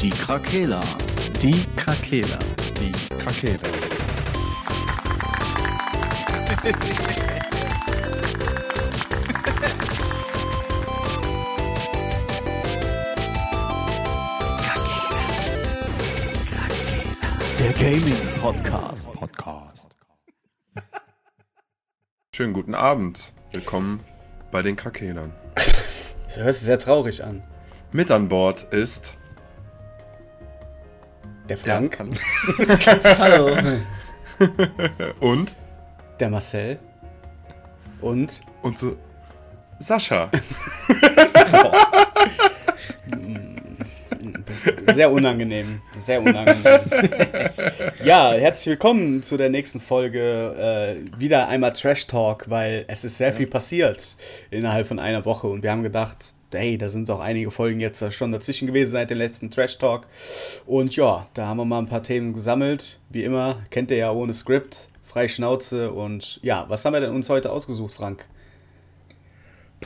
Die Krakela. Die Krakela. Die Krakela. Der Gaming Podcast. Podcast. Schönen guten Abend. Willkommen bei den Krakelern. Das hört sich sehr traurig an. Mit an Bord ist Der Frank, Hallo. und der Marcel und und so Sascha. sehr unangenehm. Sehr unangenehm. ja, herzlich willkommen zu der nächsten Folge. Äh, wieder einmal Trash Talk, weil es ist sehr viel passiert innerhalb von einer Woche und wir haben gedacht, hey, da sind auch einige Folgen jetzt schon dazwischen gewesen seit dem letzten Trash Talk. Und ja, da haben wir mal ein paar Themen gesammelt. Wie immer, kennt ihr ja ohne Skript, frei Schnauze. Und ja, was haben wir denn uns heute ausgesucht, Frank?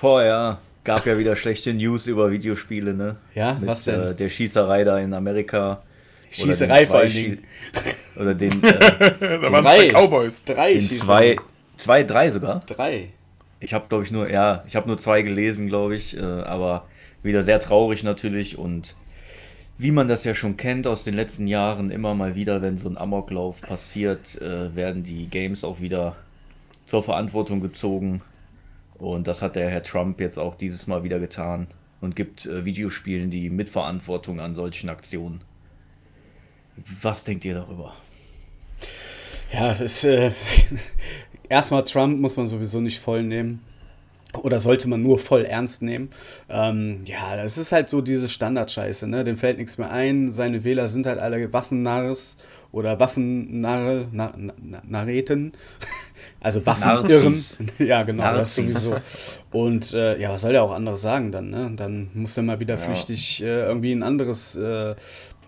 Boah, ja. Gab ja wieder schlechte News über Videospiele, ne? Ja, Mit, was denn? Äh, der Schießerei da in Amerika. Schießerei vor allen Dingen. Oder den, äh, Da waren Drei. zwei Cowboys. Drei den Schießereien. zwei, zwei, drei sogar. Drei. Ich habe, glaube ich, nur, ja, ich habe nur zwei gelesen, glaube ich. Äh, aber wieder sehr traurig natürlich und wie man das ja schon kennt aus den letzten Jahren, immer mal wieder, wenn so ein Amoklauf passiert, äh, werden die Games auch wieder zur Verantwortung gezogen. Und das hat der Herr Trump jetzt auch dieses Mal wieder getan und gibt äh, Videospielen die Mitverantwortung an solchen Aktionen. Was denkt ihr darüber? Ja, das äh, erstmal Trump muss man sowieso nicht voll nehmen. Oder sollte man nur voll ernst nehmen? Ähm, ja, das ist halt so diese Standardscheiße, ne? Dem fällt nichts mehr ein. Seine Wähler sind halt alle Waffennarres oder Waffennarre, na, na, Narreten. Also Waffenirren. Ja, genau, das Narzis. sowieso. Und äh, ja, was soll der auch anderes sagen dann, ne? Dann muss er mal wieder Ja. flüchtig äh, irgendwie ein anderes äh,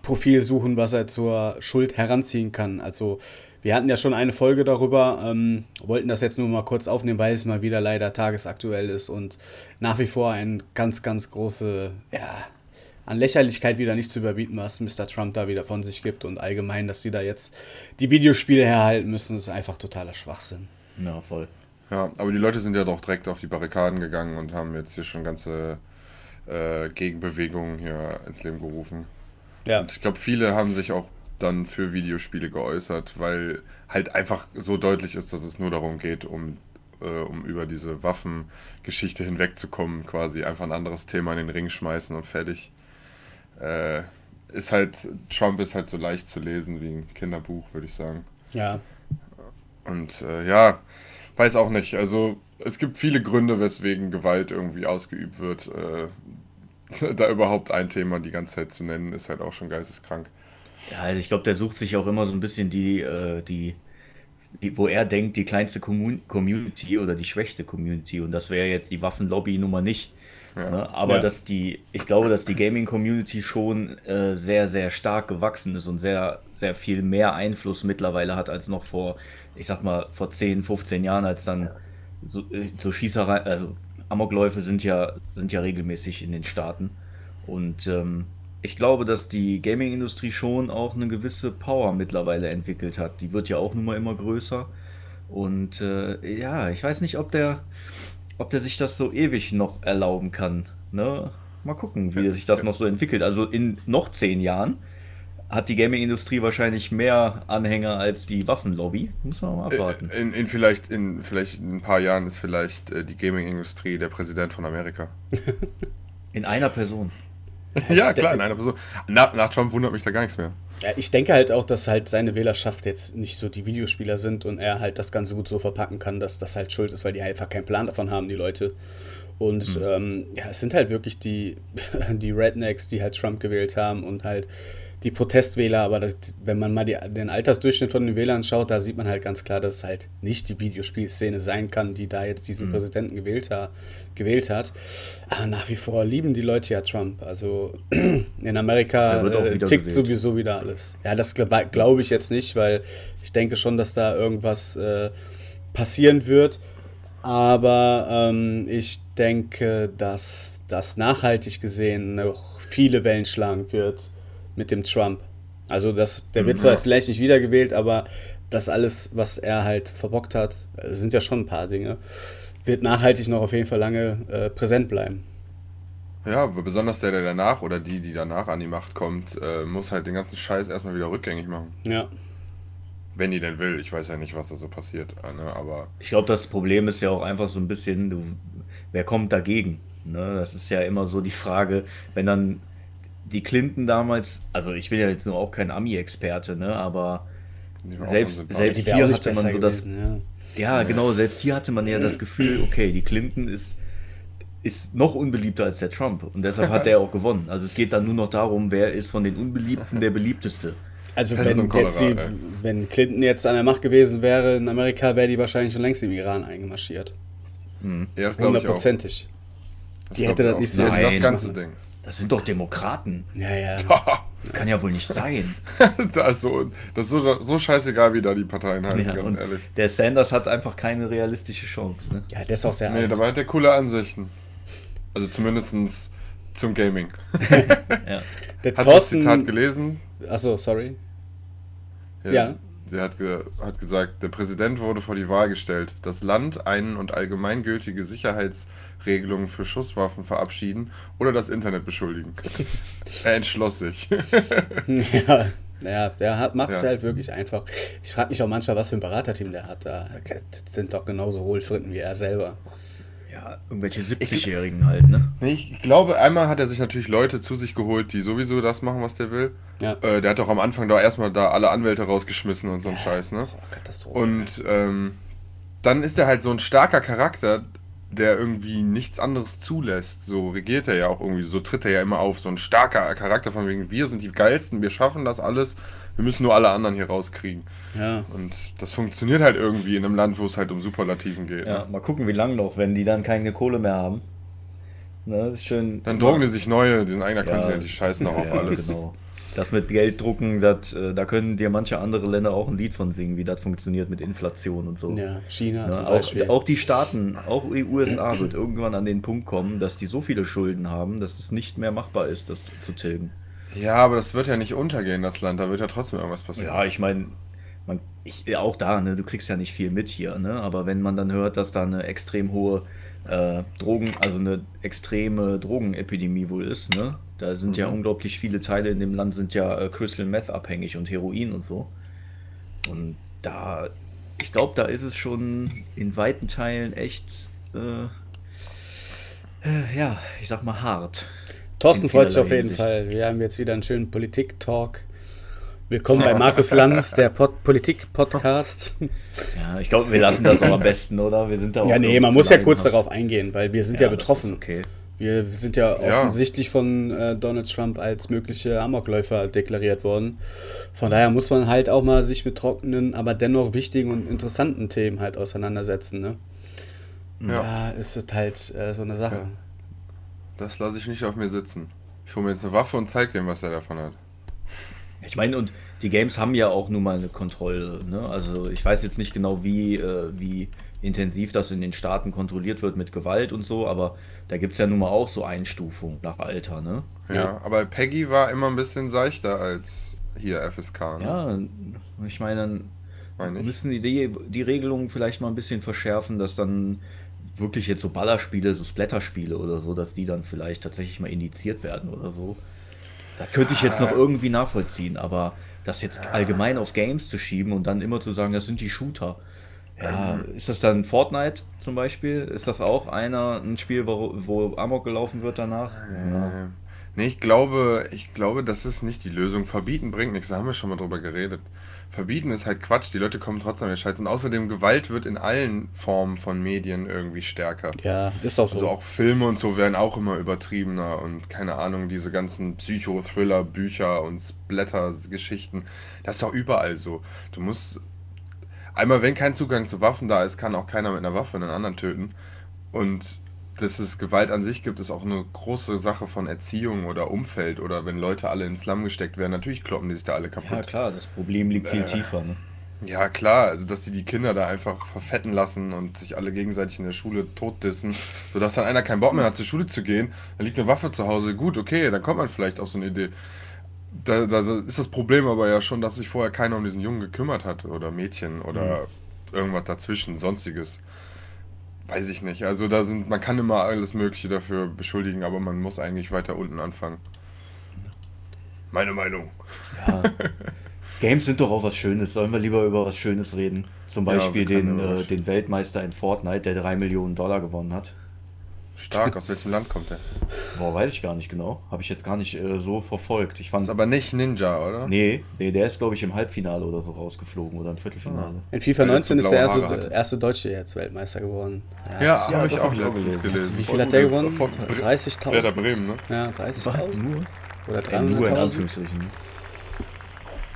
Profil suchen, was er zur Schuld heranziehen kann. Also wir hatten ja schon eine Folge darüber, ähm, wollten das jetzt nur mal kurz aufnehmen, weil es mal wieder leider tagesaktuell ist und nach wie vor ein ganz, ganz große, ja, an Lächerlichkeit wieder nicht zu überbieten, was Mr. Trump da wieder von sich gibt und allgemein, dass wieder jetzt die Videospiele herhalten müssen, ist einfach totaler Schwachsinn. Ja, voll. Ja, aber die Leute sind ja doch direkt auf die Barrikaden gegangen und haben jetzt hier schon ganze äh, Gegenbewegungen hier ins Leben gerufen. Ja, Und ich glaube, viele haben sich auch dann für Videospiele geäußert, weil halt einfach so deutlich ist, dass es nur darum geht, um, äh, um über diese Waffengeschichte hinwegzukommen, quasi einfach ein anderes Thema in den Ring schmeißen und fertig. Äh, ist halt, Trump ist halt so leicht zu lesen wie ein Kinderbuch, würde ich sagen. ja, Und äh, ja, weiß auch nicht. Also es gibt viele Gründe, weswegen Gewalt irgendwie ausgeübt wird. Äh, da überhaupt ein Thema die ganze Zeit zu nennen, ist halt auch schon geisteskrank. Ja, also ich glaube, der sucht sich auch immer so ein bisschen die, äh, die, die wo er denkt, die kleinste Commun Community oder die schwächste Community. Und das wäre jetzt die Waffenlobby-Nummer nicht. Ja. Ne? Aber Ja. dass die, ich glaube, dass die Gaming-Community schon äh, sehr, sehr stark gewachsen ist und sehr, sehr viel mehr Einfluss mittlerweile hat als noch vor, ich sag mal, vor 10, 15 Jahren, als dann so, äh, so Schießerei, also Amokläufe sind ja, sind ja regelmäßig in den Staaten. Und ähm, ich glaube, dass die Gaming-Industrie schon auch eine gewisse Power mittlerweile entwickelt hat. Die wird ja auch nun mal immer größer. Und äh, ja, ich weiß nicht, ob der, ob der sich das so ewig noch erlauben kann. Ne? Mal gucken, wie sich das noch so entwickelt. Also in noch zehn Jahren hat die Gaming-Industrie wahrscheinlich mehr Anhänger als die Waffenlobby. Muss man mal abwarten. In, in, vielleicht, in vielleicht in ein paar Jahren ist vielleicht äh, die Gaming-Industrie der Präsident von Amerika. In einer Person. ja, klar, in einer Person. Nach, nach Trump wundert mich da gar nichts mehr. Ja, ich denke halt auch, dass halt seine Wählerschaft jetzt nicht so die Videospieler sind und er halt das Ganze gut so verpacken kann, dass das halt schuld ist, weil die einfach keinen Plan davon haben, die Leute. Und ähm, ja, es sind halt wirklich die, die Rednecks, die halt Trump gewählt haben und halt die Protestwähler, aber das, wenn man mal die, den Altersdurchschnitt von den Wählern schaut, da sieht man halt ganz klar, dass es halt nicht die Videospielszene sein kann, die da jetzt diesen Präsidenten gewählt, ha gewählt hat. Aber nach wie vor lieben die Leute ja Trump. Also in Amerika äh, tickt gewählt. sowieso wieder alles. Ja, das glaube glaub ich jetzt nicht, weil ich denke schon, dass da irgendwas äh, passieren wird. Aber ähm, ich denke, dass das nachhaltig gesehen noch viele Wellen schlagen wird mit dem Trump. Also das, der wird Mhm. zwar vielleicht nicht wiedergewählt, aber das alles, was er halt verbockt hat, äh, sind ja schon ein paar Dinge, wird nachhaltig noch auf jeden Fall lange äh, präsent bleiben. Ja, besonders der, der danach oder die, die danach an die Macht kommt, äh, muss halt den ganzen Scheiß erstmal wieder rückgängig machen. Ja. Wenn die denn will. Ich weiß ja nicht, was da so passiert, äh, ne? aber Ich glaube, das Problem ist ja auch einfach so ein bisschen, du, wer kommt dagegen? Ne? Das ist ja immer so die Frage, wenn dann die Clinton damals, also ich bin ja jetzt nur auch kein Ami-Experte, ne? aber die Selbst- selbst- Die hier hatte man so das- gewesen, ja, genau, selbst hier hatte man ja das Gefühl, okay, die Clinton ist, ist noch unbeliebter als der Trump und deshalb hat der auch gewonnen. Also es geht dann nur noch darum, wer ist von den Unbeliebten der beliebteste. Also Das wenn, die, Cholera, ey. wenn Clinton jetzt an der Macht gewesen wäre in Amerika, wäre die wahrscheinlich schon längst im Iran eingemarschiert. Ja, das glaube ich auch. Hundertprozentig. Die hätte das auch. nicht so Die hätte das Nein. ganze Ding. Das sind doch Demokraten. Ja, ja. Das kann ja wohl nicht sein. das ist so, das ist so, so scheißegal, wie da die Parteien heißen, Ja, ganz und ehrlich. der Sanders hat einfach keine realistische Chance. Ne? Ja, der ist auch sehr Nee, alt. dabei hat der coole Ansichten. Also zumindest zum Gaming. Ja. Der Hast du das Zitat gelesen? Achso, sorry. Ja. Sie hat, ge hat gesagt, der Präsident wurde vor die Wahl gestellt, das Land einen und allgemeingültige Sicherheitsregelungen für Schusswaffen verabschieden oder das Internet beschuldigen. er entschloss sich. Ja, ja, der hat, macht es Ja. halt wirklich einfach. Ich frage mich auch manchmal, was für ein Beraterteam der hat. Da das sind doch genauso Hohlfritten wie er selber. Ja, irgendwelche 70-Jährigen halt, ne? Nee, ich glaube, einmal hat er sich natürlich Leute zu sich geholt, die sowieso das machen, was der will. Ja. Äh, der hat doch am Anfang da erstmal da alle Anwälte rausgeschmissen und so ein Scheiß, ne? Boah, Katastrophe. Und ähm, dann ist er halt so ein starker Charakter, der irgendwie nichts anderes zulässt. So regiert er ja auch irgendwie, so tritt er ja immer auf. So ein starker Charakter von wegen, wir sind die geilsten, wir schaffen das alles, wir müssen nur alle anderen hier rauskriegen. ja. Und das funktioniert halt irgendwie in einem Land, wo es halt um Superlativen geht. Ja, Ne? mal gucken, wie lange noch, wenn die dann keine Kohle mehr haben. Ne, ist schön. Dann drucken die sich neue, diesen eigener Ja. Kontinent, die scheißen auch auf Ja, alles. Genau. Das mit Geld drucken, das, äh, da können dir manche andere Länder auch ein Lied von singen, wie das funktioniert mit Inflation und so. ja, China Ne, zum auch, auch die Staaten, auch die USA wird irgendwann an den Punkt kommen, dass die so viele Schulden haben, dass es nicht mehr machbar ist, das zu tilgen. Ja, aber das wird ja nicht untergehen, das Land. Da wird ja trotzdem irgendwas passieren. Ja, ich meine, man, ich, auch da, ne, du kriegst ja nicht viel mit hier, ne? Aber wenn man dann hört, dass da eine extrem hohe äh, Drogen, also eine extreme Drogenepidemie wohl ist, ne? Da sind ja unglaublich viele Teile in dem Land sind ja äh, Crystal Meth abhängig und Heroin und so. Und da, ich glaube, da ist es schon in weiten Teilen echt, äh, äh, ja, ich sag mal hart. Thorsten freut sich auf jeden Hinsicht. Fall. Wir haben jetzt wieder einen schönen Politik-Talk. Willkommen bei Markus Lanz, der Pod Politik-Podcast. Ja, ich glaube, wir lassen das auch am besten, oder? Wir sind da auch Ja, nee, man muss ja kurz darauf eingehen, weil wir sind ja, das betroffen. ist okay. Wir sind ja, Ja. offensichtlich von äh, Donald Trump als mögliche Amokläufer deklariert worden. Von daher muss man halt auch mal sich mit trockenen, aber dennoch wichtigen und interessanten Themen halt auseinandersetzen. Ne? Ja. Da ist es halt äh, so eine Sache. Das lasse ich nicht auf mir sitzen. Ich hole mir jetzt eine Waffe und zeig dem, was er davon hat. Ich meine, und die Games haben ja auch nun mal eine Kontrolle. Ne? Also ich weiß jetzt nicht genau, wie, äh, wie intensiv das in den Staaten kontrolliert wird mit Gewalt und so, aber da gibt es ja nun mal auch so Einstufung nach Alter. Ne? Ja, aber Peggy war immer ein bisschen seichter als hier FSK. Ne? Ja, ich meine, dann Meine ich. müssen die, die, die Regelungen vielleicht mal ein bisschen verschärfen, dass dann wirklich jetzt so Ballerspiele, so Splatterspiele oder so, dass die dann vielleicht tatsächlich mal indiziert werden oder so. Das könnte ich jetzt noch irgendwie nachvollziehen, aber das jetzt allgemein auf Games zu schieben und dann immer zu sagen, das sind die Shooter. Ja, ist das dann Fortnite zum Beispiel? Ist das auch einer, ein Spiel, wo, wo Amok gelaufen wird danach? Ja. Nee, ich glaube, ich glaube, das ist nicht die Lösung. Verbieten bringt nichts, da haben wir schon mal drüber geredet. Verbieten ist halt Quatsch, die Leute kommen trotzdem den Scheiß. Und außerdem, Gewalt wird in allen Formen von Medien irgendwie stärker. Ja, ist auch so. Also auch Filme und so werden auch immer übertriebener und keine Ahnung, diese ganzen Psycho-Thriller, Bücher und Splatter-Geschichten, das ist auch überall so. Du musst, einmal wenn kein Zugang zu Waffen da ist, kann auch keiner mit einer Waffe einen anderen töten. Und dass es Gewalt an sich gibt, ist auch eine große Sache von Erziehung oder Umfeld oder wenn Leute alle ins Slum gesteckt werden, natürlich kloppen die sich da alle kaputt. ja, klar, das Problem liegt viel tiefer. Ne? Ja, klar, also dass die die Kinder da einfach verfetten lassen und sich alle gegenseitig in der Schule totdissen, sodass dann einer keinen Bock mehr hat, zur Schule zu gehen, dann liegt eine Waffe zu Hause, gut, okay, dann kommt man vielleicht auf so eine Idee. da, da ist das Problem aber ja schon, dass sich vorher keiner um diesen Jungen gekümmert hat oder Mädchen oder irgendwas dazwischen, sonstiges. Weiß ich nicht. Also da sind, man kann immer alles Mögliche dafür beschuldigen, aber man muss eigentlich weiter unten anfangen. Meine Meinung. Games sind doch auch was Schönes. Sollen wir lieber über was Schönes reden? Zum Ja, Beispiel können den, äh, den Weltmeister in Fortnite, der 3 Millionen Dollar gewonnen hat. Stark, aus welchem Land kommt der? Boah, weiß ich gar nicht genau. Habe ich jetzt gar nicht äh, so verfolgt. Ich fand. Ist aber nicht Ninja, oder? Nee, nee, der ist, glaube ich, im Halbfinale oder so rausgeflogen oder im Viertelfinale. Ah. In FIFA Weil er 19 so ist der erste, erste Deutsche jetzt Weltmeister geworden. Ja, Ja, habe ich auch letztens gelesen. gelesen. Wie viel hat der gewonnen? Von 30.000? Werder Bremen, ne? Ja, 30.000. Nur? Oder Äh, nur in 300.000. Anführungsstrichen.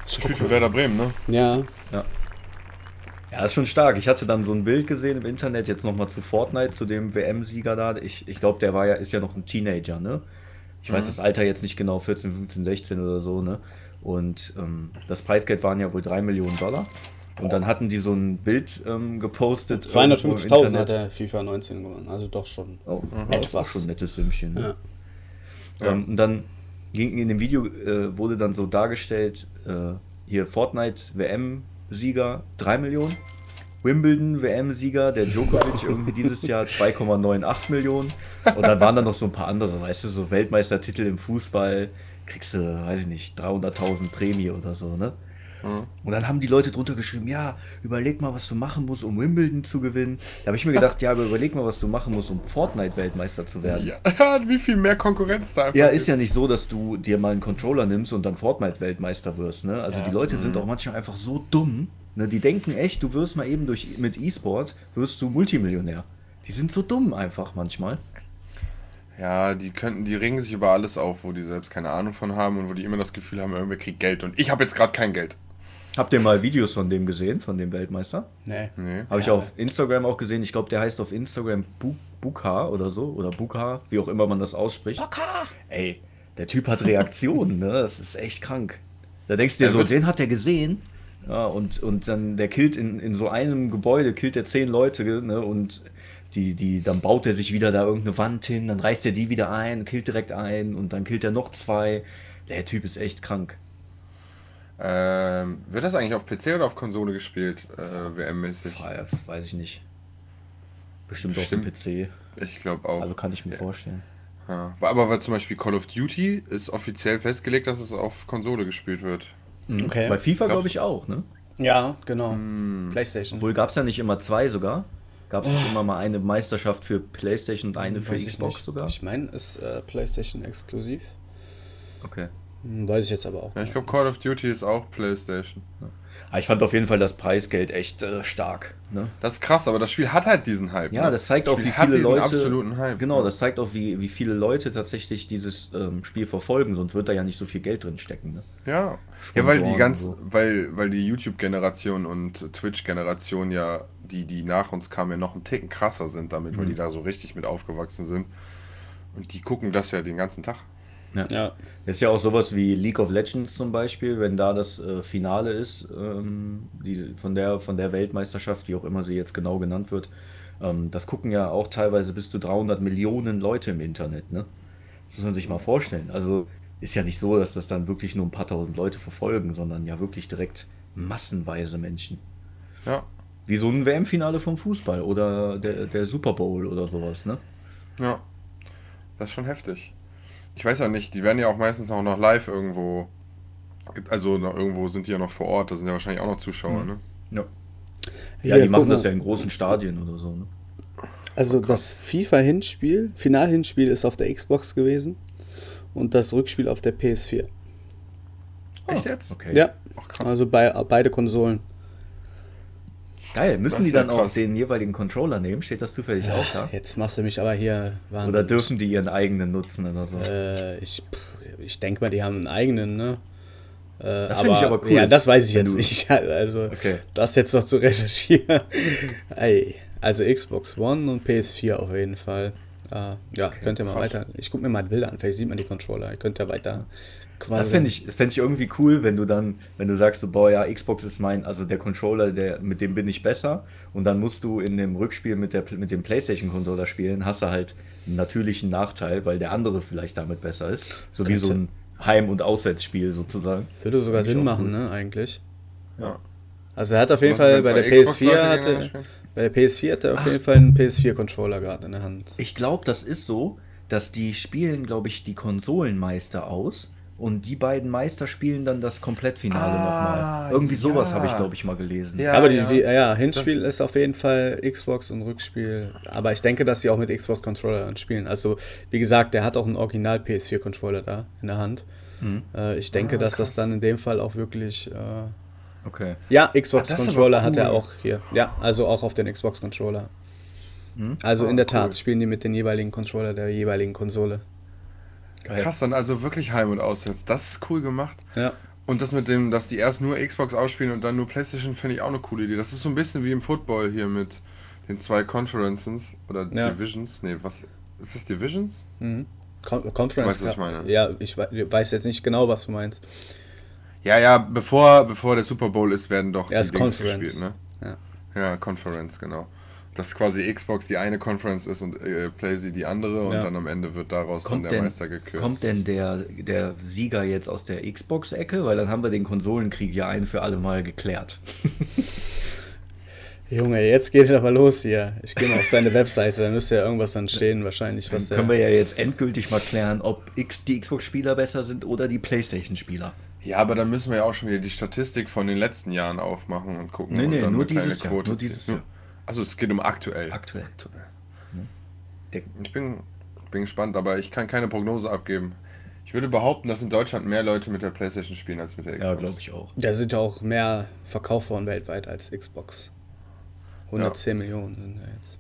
Spielt für Werder Bremen, ne? Ja, Ja, ist schon stark. Ich hatte dann so ein Bild gesehen im Internet, jetzt nochmal zu Fortnite, zu dem WM-Sieger da. Ich, ich glaube, der war ja, ist ja noch ein Teenager, ne? Ich weiß das Alter jetzt nicht genau, 14, 15, 16 oder so, ne? Und ähm, das Preisgeld waren ja wohl 3 Millionen Dollar. Und dann hatten die so ein Bild ähm, gepostet. irgendwo im 250.000 hat Internet. er FIFA 19 gewonnen. Also doch schon. Oh, das war Etwas. schon ein nettes Sümmchen. Ne? Ja. Ähm, und dann ging in dem Video äh, wurde dann so dargestellt, äh, hier Fortnite WM-Sieger 3 Millionen, Wimbledon WM-Sieger, der Djokovic irgendwie dieses Jahr 2,98 Millionen. Und dann waren da noch so ein paar andere, weißt du, so Weltmeistertitel im Fußball, kriegst du, weiß ich nicht, 300.000 Prämie oder so, ne? Und dann haben die Leute drunter geschrieben, ja, überleg mal, was du machen musst, um Wimbledon zu gewinnen. Da habe ich mir gedacht, ja, aber überleg mal, was du machen musst, um Fortnite-Weltmeister zu werden. Ja, wie viel mehr Konkurrenz da einfach Ja, gibt. ist ja nicht so, dass du dir mal einen Controller nimmst und dann Fortnite-Weltmeister wirst. Ne? Also die Leute sind auch manchmal einfach so dumm. Ne? Die denken echt, du wirst mal eben durch mit E-Sport wirst du Multimillionär. Die sind so dumm einfach manchmal. Ja, die könnten, die regen sich über alles auf, wo die selbst keine Ahnung von haben und wo die immer das Gefühl haben, irgendwer kriegt Geld und ich habe jetzt gerade kein Geld. Habt ihr mal Videos von dem gesehen, von dem Weltmeister? Nee. Nee. Habe ich auf Instagram auch gesehen. Ich glaube, der heißt auf Instagram Bu Bukha oder so. Oder Bukha, wie auch immer man das ausspricht. Bukha! Ey, der Typ hat Reaktionen, ne? Das ist echt krank. Da denkst du dir so, den hat er gesehen. Ja, und, und dann der killt in, in so einem Gebäude, killt er zehn Leute, ne? Und die, die, dann baut er sich wieder da irgendeine Wand hin, dann reißt er die wieder ein, killt direkt ein und dann killt er noch zwei. Der Typ ist echt krank. Ähm, wird das eigentlich auf PC oder auf Konsole gespielt, äh, WM-mäßig? Ja, weiß ich nicht. Bestimmt, Bestimmt. auf dem PC. Ich glaube auch. Also kann ich mir vorstellen. ja. Aber weil zum Beispiel Call of Duty ist offiziell festgelegt, dass es auf Konsole gespielt wird. Okay. Bei FIFA Glaub- glaube ich auch, ne? Ja, genau. Hm. PlayStation. Obwohl gab es ja nicht immer zwei sogar. Gab es nicht immer mal eine Meisterschaft für PlayStation und eine für Weiß ich Xbox sogar? Ich meine, ist äh, PlayStation exklusiv. Okay. Hm, weiß ich jetzt aber auch. Ja, ich glaube Call of Duty ist auch PlayStation. Aber ich fand auf jeden Fall das Preisgeld echt äh, stark. Ne? Das ist krass, aber das Spiel hat halt diesen Hype. Ja, ne? das zeigt auch, Spiel wie hat viele diesen Leute. absoluten Hype. Genau, ne? das zeigt auch, wie, wie viele Leute tatsächlich dieses ähm, Spiel verfolgen, sonst wird da ja nicht so viel Geld drin stecken. Ne? Ja. Ja, weil die ganz, so. weil, weil die YouTube-Generation und Twitch-Generation ja, die, die nach uns kamen, ja noch einen Ticken krasser sind damit, weil Mhm. die da so richtig mit aufgewachsen sind. Und die gucken das ja den ganzen Tag. Ja. Das ist ja auch sowas wie League of Legends zum Beispiel, wenn da das äh, Finale ist, ähm, die, von, der, von der Weltmeisterschaft, wie auch immer sie jetzt genau genannt wird. Ähm, das gucken ja auch teilweise bis zu 300 Millionen Leute im Internet. Ne? Das muss man sich mal vorstellen. Also ist ja nicht so, dass das dann wirklich nur ein paar tausend Leute verfolgen, sondern ja wirklich direkt massenweise Menschen. Ja. Wie so ein WM-Finale vom Fußball oder der, der Super Bowl oder sowas. Ne? Ja. Das ist schon heftig. Ich weiß ja nicht, die werden ja auch meistens auch noch live irgendwo. Also noch irgendwo sind die ja noch vor Ort, da sind ja wahrscheinlich auch noch Zuschauer, Mhm. ne? Ja. Hier, Ja, die machen das ja in großen Stadien oder so. Ne? Also das FIFA-Hinspiel, Final-Hinspiel ist auf der Xbox gewesen und das Rückspiel auf der PS4. Echt jetzt? Okay. Ja, Ach, krass. also bei beide Konsolen. Geil, müssen die ist ja dann auch den jeweiligen Controller nehmen? Steht das zufällig auch da? Jetzt machst du mich aber hier wahnsinnig. Oder dürfen die ihren eigenen nutzen oder so? Äh, ich ich denke mal, die haben einen eigenen, ne? Äh, Das finde ich aber cool, Ja, das weiß ich jetzt du- nicht. Also, Okay. das jetzt noch zu recherchieren. Ey, also Xbox One und PS4 auf jeden Fall. Äh, ja, könnt ihr mal krass. weiter. Ich gucke mir mal Bilder an, vielleicht sieht man die Controller. Ihr könnt ja weiter quasi. Das fände ich, das fänd ich irgendwie cool, wenn du dann, wenn du sagst, so, boah, ja, Xbox ist mein, also der Controller, der, mit dem bin ich besser. Und dann musst du in dem Rückspiel mit, der, mit dem PlayStation-Controller spielen, hast du halt einen natürlichen Nachteil, weil der andere vielleicht damit besser ist. So wie so ein, Heim- und Auswärtsspiel sozusagen. Würde sogar Sinn machen, cool. ne, eigentlich. Ja. Also er hat auf jeden Fall bei der Xbox-Leute PS4 gegeneinander hatte, bei der PS4 hat er auf jeden Fall einen PS4-Controller gerade in der Hand. Ich glaube, das ist so, dass die spielen, glaube ich, die Konsolenmeister aus und die beiden Meister spielen dann das Komplettfinale Ah, nochmal. Irgendwie sowas ja. habe ich, glaube ich, mal gelesen. Ja, aber die, ja. die, ja, Hinspiel ist auf jeden Fall Xbox und Rückspiel. Aber ich denke, dass sie auch mit Xbox Controller dann spielen. Also, wie gesagt, der hat auch einen Original PS4 Controller da in der Hand. Mhm. Äh, ich denke, Ah, dass das dann in dem Fall auch wirklich. Äh, Okay. ja, Xbox Ah, das ist aber Controller hat er cool. auch hier. Ja, also auch auf den Xbox Controller. Also Ah, in der Tat cool. spielen die mit den jeweiligen Controller der jeweiligen Konsole. Geil. Krass, dann also wirklich Heim- und Auswärts. Das ist cool gemacht. Ja. Und das mit dem, dass die erst nur Xbox ausspielen und dann nur Playstation, finde ich auch eine coole Idee. Das ist so ein bisschen wie im Football hier mit den zwei Conferences oder Ja. Divisions. Nee, was? Ist das Divisions? Mhm. Con Conference. Weißt du, was ich meine? Ja, ich wei- weiß jetzt nicht genau, was du meinst. Ja, ja, bevor, bevor der Super Bowl ist, werden doch Erst die Dings Conference. gespielt, ne? Ja. Ja, Conference, genau. Dass quasi Xbox die eine Conference ist und äh, PlayStation die andere und Ja. dann am Ende wird daraus Kommt dann der denn, Meister gekürt. kommt denn der, der Sieger jetzt aus der Xbox-Ecke? Weil dann haben wir den Konsolenkrieg ja ein für alle Mal geklärt. Junge, jetzt geht es aber los hier. Ich gehe mal auf seine Webseite, da müsste ja irgendwas dann stehen, wahrscheinlich, Dann was der. können wir ja jetzt endgültig mal klären, ob X, die Xbox-Spieler besser sind oder die PlayStation-Spieler. Ja, aber dann müssen wir ja auch schon wieder die Statistik von den letzten Jahren aufmachen und gucken. Nee, und nee, dann nur dieses Jahr, Quote nur dieses Jahr. Also es geht um aktuell. Aktuell. aktuell. Der, Ich bin, bin gespannt, aber ich kann keine Prognose abgeben. Ich würde behaupten, dass in Deutschland mehr Leute mit der Playstation spielen als mit der Xbox. ja, glaube ich auch. Da sind ja auch mehr verkauft worden weltweit als Xbox. 110 Millionen sind ja jetzt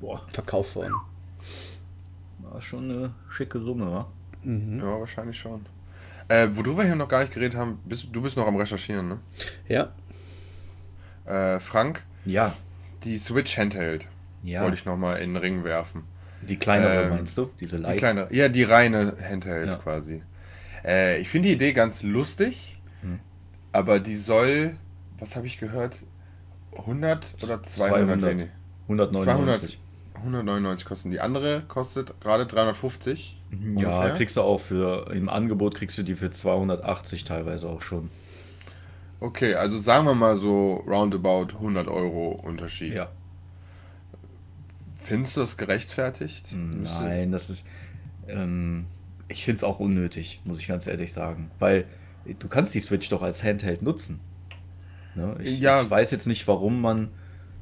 Boah, verkauft worden. war schon eine schicke Summe, wa? Ja, wahrscheinlich schon. Äh, worüber wir hier noch gar nicht geredet haben, bist, du bist noch am Recherchieren, ne? Ja, Äh, Frank, Ja, die Switch Handheld ja. wollte ich nochmal in den Ring werfen. Die kleinere Ähm, meinst du? Diese Die Light? kleine, ja, die reine Handheld Ja. quasi. Äh, ich finde die Idee ganz lustig, Hm. aber die soll, was habe ich gehört, 100 oder 200? 200. Nee, 199. 199 kosten. Die andere kostet gerade 350. Mhm, Ja, ungefähr. kriegst du auch für, im Angebot kriegst du die für 280 teilweise auch schon. Okay, also sagen wir mal so roundabout 100 Euro Unterschied. Ja. Findest du das gerechtfertigt? Nein, das ist. Ähm, ich finde es auch unnötig, muss ich ganz ehrlich sagen. Weil du kannst die Switch doch als Handheld nutzen. Ne? Ich, Ja. ich weiß jetzt nicht, warum man.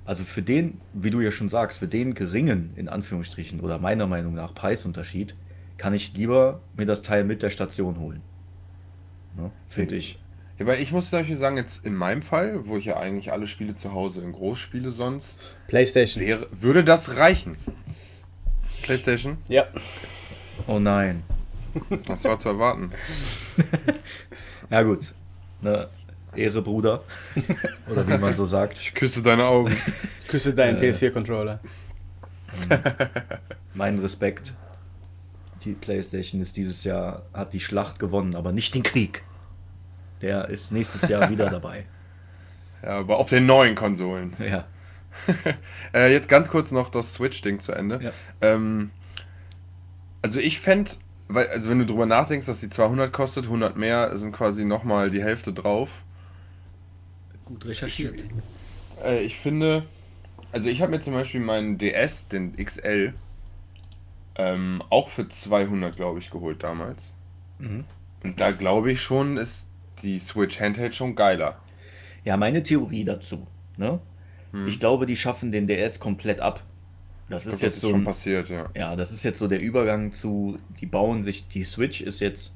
Also für den, wie du ja schon sagst, für den geringen, in Anführungsstrichen, oder meiner Meinung nach Preisunterschied, kann ich lieber mir das Teil mit der Station holen. Ne? Finde ich. Ja, aber ich muss zum Beispiel sagen, jetzt in meinem Fall, wo ich ja eigentlich alle Spiele zu Hause in groß spiele sonst, PlayStation. wäre, würde das reichen. PlayStation? Ja. Oh nein. Das war zu erwarten. Ja gut. Ne, Ehre, Bruder. Oder wie man so sagt. Ich küsse deine Augen. Küsse deinen PS4-Controller. Mein Respekt. Die PlayStation ist dieses Jahr, hat die Schlacht gewonnen, aber nicht den Krieg. Der ist nächstes Jahr wieder dabei. Ja, aber auf den neuen Konsolen. Ja. Äh, jetzt ganz kurz noch das Switch-Ding zu Ende. Ja. Ähm, also ich fände, also wenn du drüber nachdenkst, dass die 200 kostet, 100 mehr, sind quasi nochmal die Hälfte drauf. Gut recherchiert. Äh, ich finde, also ich habe mir zum Beispiel meinen DS, den XL, ähm, auch für 200, glaube ich, geholt damals. Mhm. Und da glaube ich schon, ist die Switch Handheld schon geiler. Ja, meine Theorie dazu. Ne? Ich glaube, die schaffen den DS komplett ab. Das ist Das jetzt ist so schon ein, passiert, ja. Ja, das ist jetzt so der Übergang zu, die bauen sich, die Switch ist jetzt,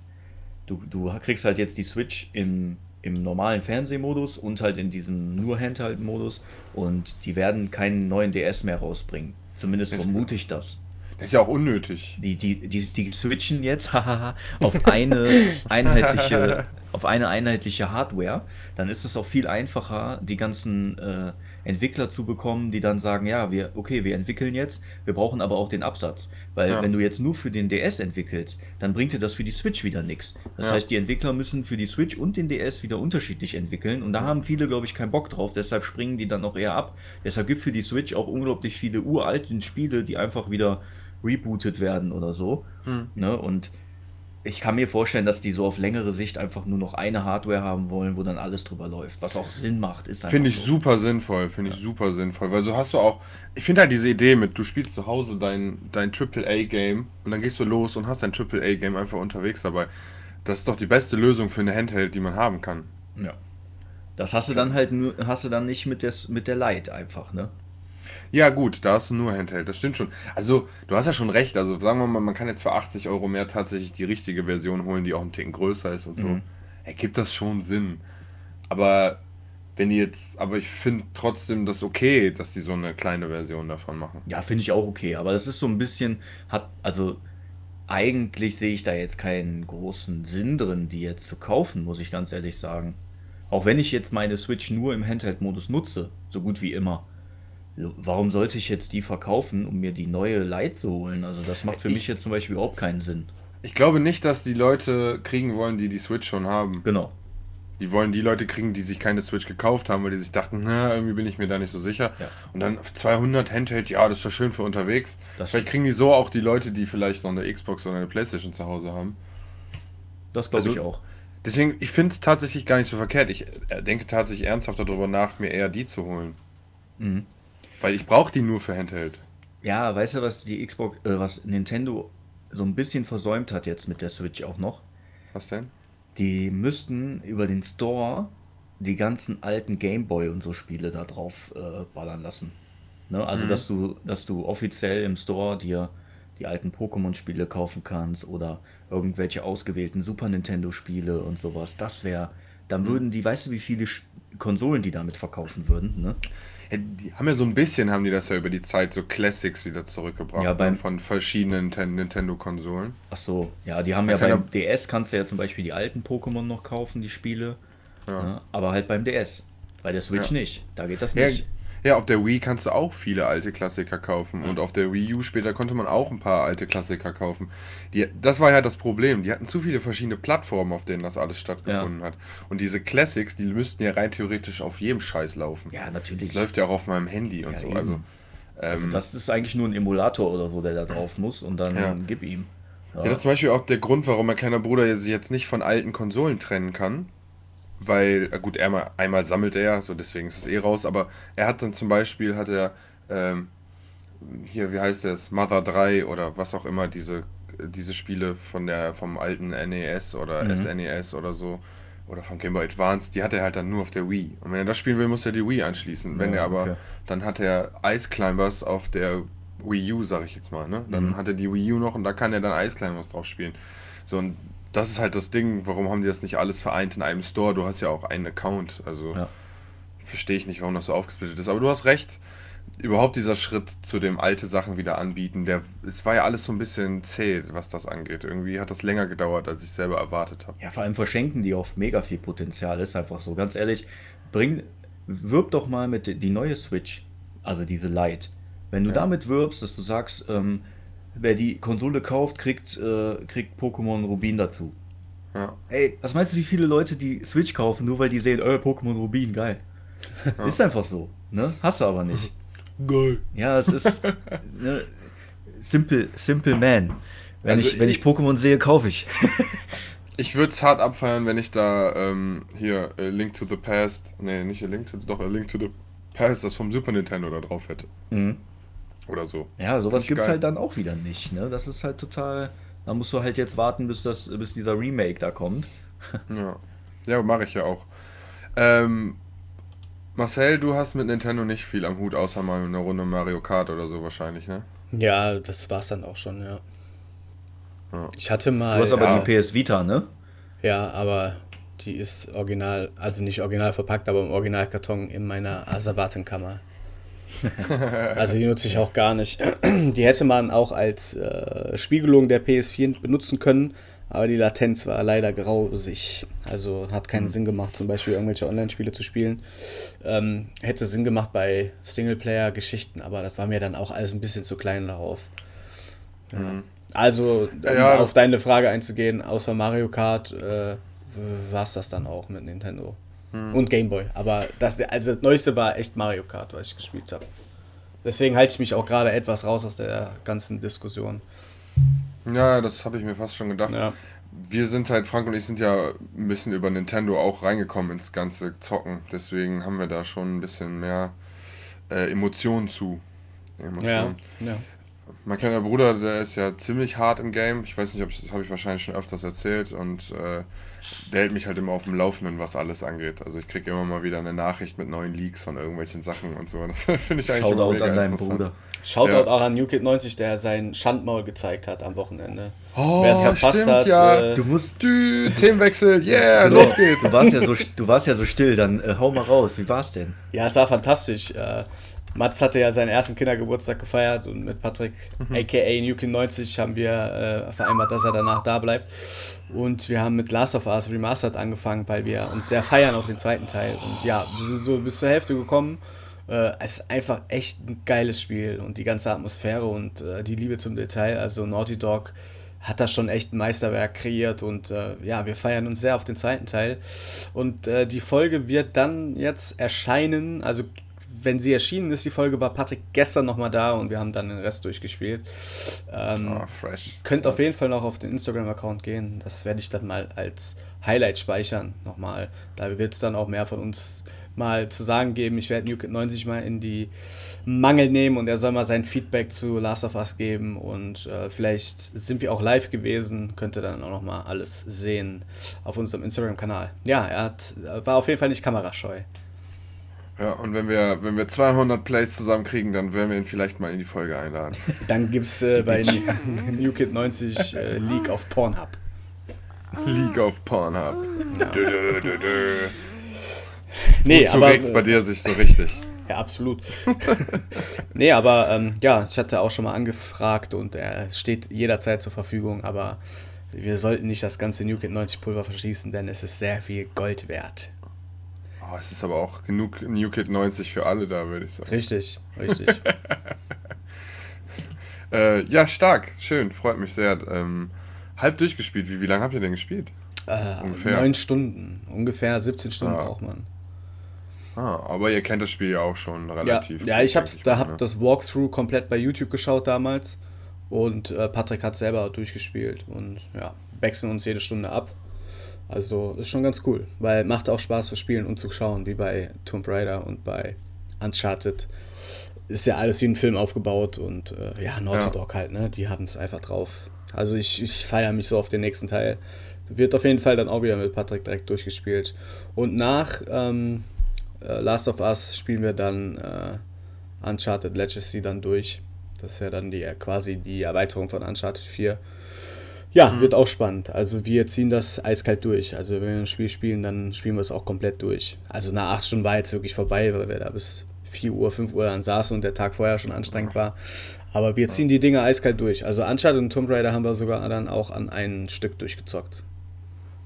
du, du kriegst halt jetzt die Switch im, im normalen Fernsehmodus und halt in diesem nur Handheld-Modus und die werden keinen neuen DS mehr rausbringen. Zumindest vermute ich das. Das ist ja auch unnötig. Die, die, die, die switchen jetzt auf eine einheitliche, auf eine einheitliche Hardware. Dann ist es auch viel einfacher, die ganzen äh, Entwickler zu bekommen, die dann sagen, ja, wir, okay, wir entwickeln jetzt, wir brauchen aber auch den Absatz. Weil Ja. wenn du jetzt nur für den DS entwickelst, dann bringt dir das für die Switch wieder nichts. Das Ja. heißt, die Entwickler müssen für die Switch und den DS wieder unterschiedlich entwickeln. Und da haben viele, glaube ich, keinen Bock drauf. Deshalb springen die dann auch eher ab. Deshalb gibt es für die Switch auch unglaublich viele uralte Spiele, die einfach wieder rebootet werden oder so. Ne? Und ich kann mir vorstellen, dass die so auf längere Sicht einfach nur noch eine Hardware haben wollen, wo dann alles drüber läuft. Was auch Sinn macht, ist einfach Finde ich so. super sinnvoll, finde ich super sinnvoll, weil so hast du auch, ich finde halt diese Idee mit, du spielst zu Hause dein, dein AAA-Game und dann gehst du los und hast dein AAA-Game einfach unterwegs dabei. Das ist doch die beste Lösung für eine Handheld, die man haben kann. Ja. Das hast du dann halt nur, hast du dann nicht mit der, mit der Lite einfach, ne? Ja, gut, da hast du nur Handheld, das stimmt schon. Also, du hast ja schon recht, also sagen wir mal, man kann jetzt für 80 Euro mehr tatsächlich die richtige Version holen, die auch einen Ticken größer ist und so. Ergibt das schon Sinn. Aber wenn die jetzt, aber ich finde trotzdem das okay, dass die so eine kleine Version davon machen. Ja, finde ich auch okay, aber das ist so ein bisschen, hat, also eigentlich sehe ich da jetzt keinen großen Sinn drin, die jetzt zu kaufen, muss ich ganz ehrlich sagen. Auch wenn ich jetzt meine Switch nur im Handheld-Modus nutze, so gut wie immer. Warum sollte ich jetzt die verkaufen, um mir die neue Lite zu holen? Also das macht für Ich- mich jetzt zum Beispiel überhaupt keinen Sinn. Ich glaube nicht, dass die Leute kriegen wollen, die die Switch schon haben. Genau. Die wollen die Leute kriegen, die sich keine Switch gekauft haben, weil die sich dachten, na, irgendwie bin ich mir da nicht so sicher. Ja. Und dann auf 200 Handheld, ja, das ist doch schön für unterwegs. Das vielleicht kriegen die so auch die Leute, die vielleicht noch eine Xbox oder eine Playstation zu Hause haben. Das glaube Also- ich auch. Deswegen, ich finde es tatsächlich gar nicht so verkehrt. Ich äh, denke tatsächlich ernsthaft darüber nach, mir eher die zu holen. Mhm. Weil ich brauche die nur für Handheld. Ja, weißt du, was die Xbox, äh, was Nintendo so ein bisschen versäumt hat jetzt mit der Switch auch noch? Was denn? Die müssten über den Store die ganzen alten Gameboy und so Spiele da drauf äh, ballern lassen. Ne? Also, dass du, dass du offiziell im Store dir die alten Pokémon-Spiele kaufen kannst oder irgendwelche ausgewählten Super Nintendo-Spiele und sowas. Das wäre, dann würden die, weißt du, wie viele Konsolen die damit verkaufen würden, ne? Ja, die haben ja so ein bisschen, haben die das ja über die Zeit so Classics wieder zurückgebracht. Ja, beim- ne, von verschiedenen Ninten- Nintendo-Konsolen. Ach so, ja, die haben Man ja beim DS kannst du ja zum Beispiel die alten Pokémon noch kaufen, die Spiele. Ja. Ne? Aber halt beim DS. Bei der Switch Ja. nicht. Da geht das Ja, nicht. Ja, auf der Wii kannst du auch viele alte Klassiker kaufen. Und auf der Wii U später konnte man auch ein paar alte Klassiker kaufen. Die, das war ja das Problem. Die hatten zu viele verschiedene Plattformen, auf denen das alles stattgefunden hat. Und diese Classics, die müssten ja rein theoretisch auf jedem Scheiß laufen. Ja, natürlich. Das läuft ja auch auf meinem Handy und Ja, so. eben. Also, Also das ist eigentlich nur ein Emulator oder so, der da drauf muss und dann Ja. gib ihm. Ja, das ist zum Beispiel auch der Grund, warum mein kleiner Bruder sich jetzt nicht von alten Konsolen trennen kann. Weil, äh, gut, einmal, einmal sammelt er ja, so deswegen ist es eh raus, aber er hat dann zum Beispiel, hat er, ähm, hier, wie heißt es, Mother 3 oder was auch immer, diese, diese Spiele von der, vom alten NES oder SNES oder so, oder vom Game Boy Advance, die hat er halt dann nur auf der Wii. Und wenn er das spielen will, muss er die Wii anschließen. Wenn Ja, er aber, okay. dann hat er Ice Climbers auf der Wii U, sag ich jetzt mal, ne? Dann hat er die Wii U noch und da kann er dann Ice Climbers drauf spielen. So, und das ist halt das Ding, warum haben die das nicht alles vereint in einem Store? Du hast ja auch einen Account, also Ja. verstehe ich nicht, warum das so aufgesplittet ist. Aber du hast recht, überhaupt dieser Schritt zu dem alte Sachen wieder anbieten, der, es war ja alles so ein bisschen zäh, was das angeht. Irgendwie hat das länger gedauert, als ich selber erwartet habe. Ja, vor allem verschenken die oft mega viel Potenzial, ist einfach so. Ganz ehrlich, bring, wirb doch mal mit die, neue Switch, also diese Lite. Wenn du damit wirbst, dass du sagst, ähm, wer die Konsole kauft, kriegt, äh, kriegt Pokémon Rubin dazu. Ja. Ey, was meinst du, wie viele Leute die Switch kaufen, nur weil die sehen, äh, Pokémon Rubin, geil. Ist einfach so, ne? Hast du aber nicht. Geil. Ja, es ist ne, simple, simple man. Wenn, Also ich, wenn ich Pokémon sehe, kaufe ich. Ich würde es hart abfeiern, wenn ich da ähm, hier A Link to the Past, nee, nicht A Link to, doch A Link to the Past, das vom Super Nintendo da drauf hätte. Mhm. Oder so. Ja, sowas gibt es halt dann auch wieder nicht. Ne? Das ist halt total. Da musst du halt jetzt warten, bis, das, bis dieser Remake da kommt. Ja, ja mache ich ja auch. Ähm, Marcel, du hast mit Nintendo nicht viel am Hut, außer mal eine Runde Mario Kart oder so wahrscheinlich, ne? Ja, das war's dann auch schon, ja. Ja. Ich hatte mal. Du hast aber ja, die PS Vita, ne? Ja, aber die ist original, also nicht original verpackt, aber im Originalkarton in meiner Asservatenkammer. also die nutze ich auch gar nicht. Die hätte man auch als äh, Spiegelung der PS4 benutzen können, aber die Latenz war leider grausig. Also hat keinen Sinn gemacht, zum Beispiel irgendwelche Online-Spiele zu spielen. Ähm, hätte Sinn gemacht bei Singleplayer-Geschichten, aber das war mir dann auch alles ein bisschen zu klein darauf. Ja. Also, um Ja, auf deine Frage einzugehen, außer Mario Kart äh, war es das dann auch mit Nintendo. Und Game Boy. Aber das, also das Neueste war echt Mario Kart, was ich gespielt habe. Deswegen halte ich mich auch gerade etwas raus aus der ganzen Diskussion. Ja, das habe ich mir fast schon gedacht. Ja. wir sind halt, Frank und ich sind ja ein bisschen über Nintendo auch reingekommen ins ganze Zocken. Deswegen haben wir da schon ein bisschen mehr äh, Emotionen zu. Emotionen. Ja, ja. Mein kleiner Bruder, der ist ja ziemlich hart im Game. Ich weiß nicht, ob ich, das habe ich wahrscheinlich schon öfters erzählt. Und äh, der hält mich halt immer auf dem Laufenden, was alles angeht. Also ich kriege immer mal wieder eine Nachricht mit neuen Leaks von irgendwelchen Sachen und so. Das finde ich eigentlich immer Shoutout mega an deinen interessant. Bruder. Shoutout Ja. auch an New Kid 90, der sein Schandmaul gezeigt hat am Wochenende. Oh, Wer es verpasst stimmt, hat, ja. äh, Du musst. Dü, Themenwechsel, yeah, los geht's. Du warst ja so, du warst ja so still, dann äh, hau mal raus. Wie war's denn? Ja, es war fantastisch. Äh, Mats hatte ja seinen ersten Kindergeburtstag gefeiert und mit Patrick, aka Nukin 90, haben wir äh, vereinbart, dass er danach da bleibt. Und wir haben mit Last of Us Remastered angefangen, weil wir uns sehr feiern auf den zweiten Teil. Und ja, so, so bis zur Hälfte gekommen. Äh, es ist einfach echt ein geiles Spiel und die ganze Atmosphäre und äh, die Liebe zum Detail. Also Naughty Dog hat da schon echt ein Meisterwerk kreiert und äh, ja, wir feiern uns sehr auf den zweiten Teil. Und äh, die Folge wird dann jetzt erscheinen, also wenn sie erschienen ist, die Folge, war Patrick gestern nochmal da und wir haben dann den Rest durchgespielt. Ähm, Ah, fresh. Könnt auf jeden Fall noch auf den Instagram-Account gehen. Das werde ich dann mal als Highlight speichern nochmal. Da wird es dann auch mehr von uns mal zu sagen geben. Ich werde Newkid 90 mal in die Mangel nehmen und er soll mal sein Feedback zu Last of Us geben und äh, vielleicht sind wir auch live gewesen, könnt ihr dann auch nochmal alles sehen auf unserem Instagram-Kanal. Ja, er hat, war auf jeden Fall nicht kamerascheu. Ja, und wenn wir, wenn wir 200 Plays zusammenkriegen, dann werden wir ihn vielleicht mal in die Folge einladen. Dann gibt es äh, bei Newkid 90 äh, League auf Pornhub. League of Pornhub. Dö, dö, dö, dö. Nee, Wozu aber, regt's bei dir sich so richtig? Ja, absolut. nee, aber ähm, ja, ich hatte auch schon mal angefragt und er steht jederzeit zur Verfügung, aber wir sollten nicht das ganze New Kid 90 Pulver verschießen, denn es ist sehr viel Gold wert. Oh, es ist aber auch genug New Kid 90 für alle da, würde ich sagen. Richtig, richtig. Äh, ja, stark. Schön. Freut mich sehr. Ähm, halb durchgespielt. Wie, wie lange habt ihr denn gespielt? äh, Ungefähr. Neun Stunden, ungefähr 17 Stunden Ah. braucht man. Ah, aber ihr kennt das Spiel ja auch schon Ja, relativ. ja gut, ich hab's, denke da mal, hab ne? das Walkthrough komplett bei YouTube geschaut damals und äh, Patrick hat selber durchgespielt und ja, wechseln uns jede Stunde ab. Also ist schon ganz cool, weil macht auch Spaß zu spielen und zu schauen, wie bei Tomb Raider und bei Uncharted. Ist ja alles wie ein Film aufgebaut und äh, ja, Naughty Ja. Dog halt, ne? Die haben es einfach drauf. Also ich, ich feiere mich so auf den nächsten Teil. Wird auf jeden Fall dann auch wieder mit Patrick direkt durchgespielt. Und nach ähm, äh, Last of Us spielen wir dann äh, Uncharted Legacy dann durch. Das ist ja dann die, äh, quasi die Erweiterung von Uncharted 4. Ja, wird auch spannend. Also wir ziehen das eiskalt durch. Also wenn wir ein Spiel spielen, dann spielen wir es auch komplett durch. Also nach acht Stunden war jetzt wirklich vorbei, weil wir da bis 4 Uhr, 5 Uhr dann saßen und der Tag vorher schon anstrengend war. Aber wir ziehen die Dinge eiskalt durch. Also Uncharted und Tomb Raider haben wir sogar dann auch an ein Stück durchgezockt.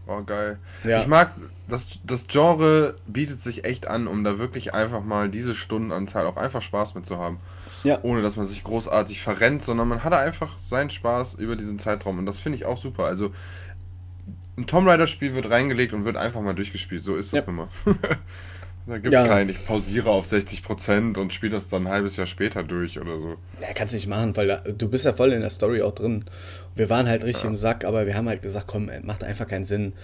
Oh, geil. Ja. Ich mag, das, das Genre bietet sich echt an, um da wirklich einfach mal diese Stundenanzahl auch einfach Spaß mit zu haben. Ja. Ohne dass man sich großartig verrennt, sondern man hat einfach seinen Spaß über diesen Zeitraum. Und das finde ich auch super. Also, ein Tomb Raider-Spiel wird reingelegt und wird einfach mal durchgespielt. So ist das Ja. nun mal. da gibt es Ja. keinen, ich pausiere auf 60% und spiele das dann ein halbes Jahr später durch oder so. Ja, kannst nicht machen, weil da, du bist ja voll in der Story auch drin. Wir waren halt richtig im Sack, aber wir haben halt gesagt, komm, ey, macht einfach keinen Sinn.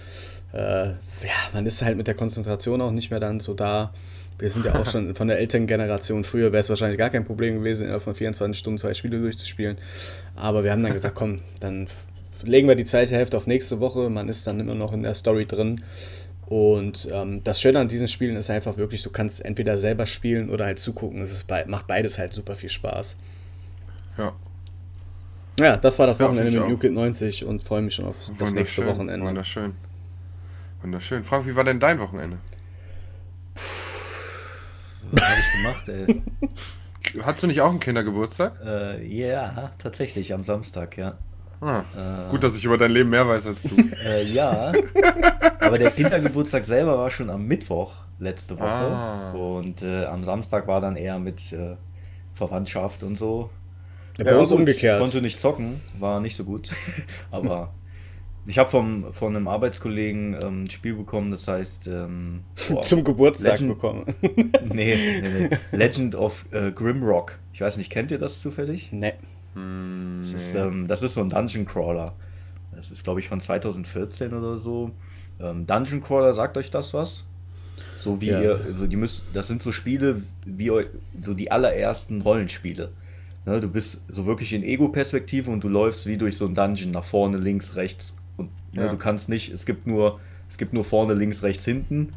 Äh, ja, man ist halt mit der Konzentration auch nicht mehr dann so da. Wir sind ja auch schon von der älteren Generation. Früher wäre es wahrscheinlich gar kein Problem gewesen, innerhalb von 24 Stunden zwei Spiele durchzuspielen. Aber wir haben dann gesagt, komm, dann legen wir die zweite Hälfte auf nächste Woche. Man ist dann immer noch in der Story drin. Und ähm, das Schöne an diesen Spielen ist einfach wirklich, du kannst entweder selber spielen oder halt zugucken. Es ist bei, macht beides halt super viel Spaß. Ja. Ja, das war das Ja, Wochenende mit Kid 90 und freue mich schon auf das nächste Wochenende. Wunderschön. Wunderschön. Frank, wie war denn dein Wochenende? Was habe ich gemacht, ey? Hattest du nicht auch einen Kindergeburtstag? äh, ja, tatsächlich, am Samstag, ja. Ah, Gut, dass ich über dein Leben mehr weiß als du. Äh, ja, aber der Kindergeburtstag selber war schon am Mittwoch letzte Woche. Ah. Und äh, am Samstag war dann eher mit äh, Verwandtschaft und so. Ja, bei uns umgekehrt. Konnte nicht zocken, war nicht so gut. aber ich habe vom von einem Arbeitskollegen ähm, ein Spiel bekommen, das heißt ähm, boah, Zum Geburtstag Legend- bekommen. nee, nee, nee. Legend of äh, Grimrock. Ich weiß nicht, kennt ihr das zufällig? nee. Das ist, ähm, das ist so ein Dungeon Crawler. Das ist, glaube ich, von 2014 oder so. Ähm, Dungeon Crawler, sagt euch das was? So wie Ja. ihr, so die müsst, das sind so Spiele wie eu- so die allerersten Rollenspiele. Ne, du bist so wirklich in Ego-Perspektive und du läufst wie durch so ein Dungeon nach vorne, links, rechts. Ne, Ja. du kannst nicht, es gibt nur, es gibt nur vorne, links, rechts, hinten.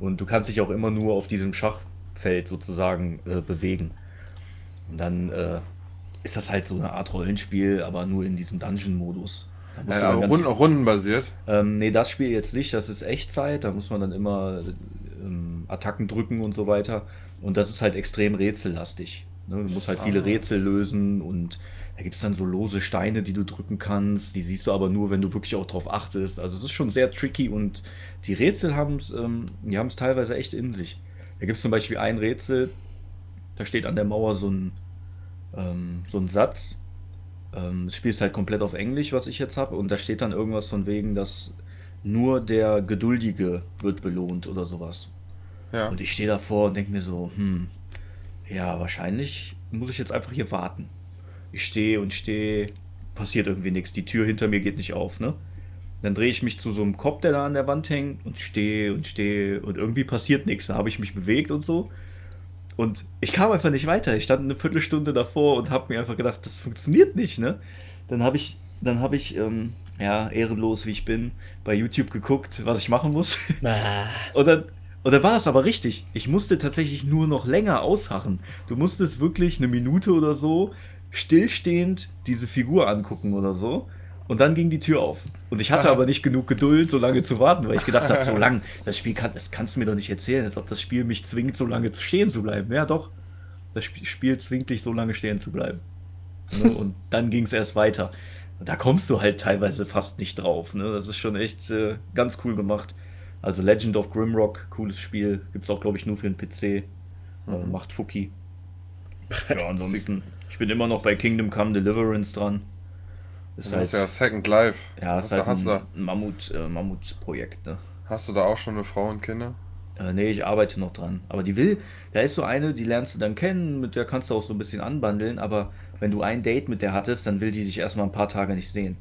Und du kannst dich auch immer nur auf diesem Schachfeld sozusagen äh, bewegen. Und dann äh, ist das halt so eine Art Rollenspiel, aber nur in diesem Dungeon-Modus. Ja, ganz- Runden, rundenbasiert. ähm, nee, das Spiel jetzt nicht, das ist Echtzeit, da muss man dann immer ähm, Attacken drücken und so weiter. Und das ist halt extrem rätsellastig. Ne? Du musst halt viele Rätsel lösen und da gibt es dann so lose Steine, die du drücken kannst. Die siehst du aber nur, wenn du wirklich auch drauf achtest. Also es ist schon sehr tricky und die Rätsel haben es ähm, die haben's teilweise echt in sich. Da gibt es zum Beispiel ein Rätsel, da steht an der Mauer so ein, ähm, so ein Satz. Ähm, das Spiel ist halt komplett auf Englisch, was ich jetzt habe. Und da steht dann irgendwas von wegen, dass nur der Geduldige wird belohnt oder sowas. Ja. Und ich stehe davor und denke mir so, hm, ja, wahrscheinlich muss ich jetzt einfach hier warten. Ich stehe und stehe, passiert irgendwie nichts. Die Tür hinter mir geht nicht auf, ne? Dann drehe ich mich zu so einem Kopf, der da an der Wand hängt und stehe und stehe und irgendwie passiert nichts. Da habe ich mich bewegt und so. Und ich kam einfach nicht weiter. Ich stand eine Viertelstunde davor und habe mir einfach gedacht, das funktioniert nicht, ne? Dann habe ich, dann habe ich, ähm, ja, ehrenlos wie ich bin, bei YouTube geguckt, was ich machen muss. Ah, Und dann, und dann war es aber richtig. Ich musste tatsächlich nur noch länger ausharren. Du musstest wirklich eine Minute oder so stillstehend diese Figur angucken oder so. Und dann ging die Tür auf. Und ich hatte aber nicht genug Geduld, so lange zu warten, weil ich gedacht habe, so lange, das Spiel kann, das kannst du mir doch nicht erzählen, als ob das Spiel mich zwingt, so lange stehen zu bleiben. Ja, doch. Das Sp- Spiel zwingt dich, so lange stehen zu bleiben. Und dann ging es erst weiter. Und da kommst du halt teilweise fast nicht drauf. Ne? Das ist schon echt äh, ganz cool gemacht. Also Legend of Grimrock, cooles Spiel. Gibt es auch, glaube ich, nur für den PC. Äh, macht Fuki. Ja, ansonsten, ich bin immer noch bei Kingdom Come Deliverance dran. Ist Das halt, ist ja Second Life. ja, hast, ist halt ein, du, ein Mammut, äh, Mammutprojekt, ne? hast du da auch schon eine Frau und Kinder? Äh, nee, ich arbeite noch dran. Aber die will, da ist so eine, die lernst du dann kennen, mit der kannst du auch so ein bisschen anbandeln, aber wenn du ein Date mit der hattest, dann will die dich erstmal ein paar Tage nicht sehen.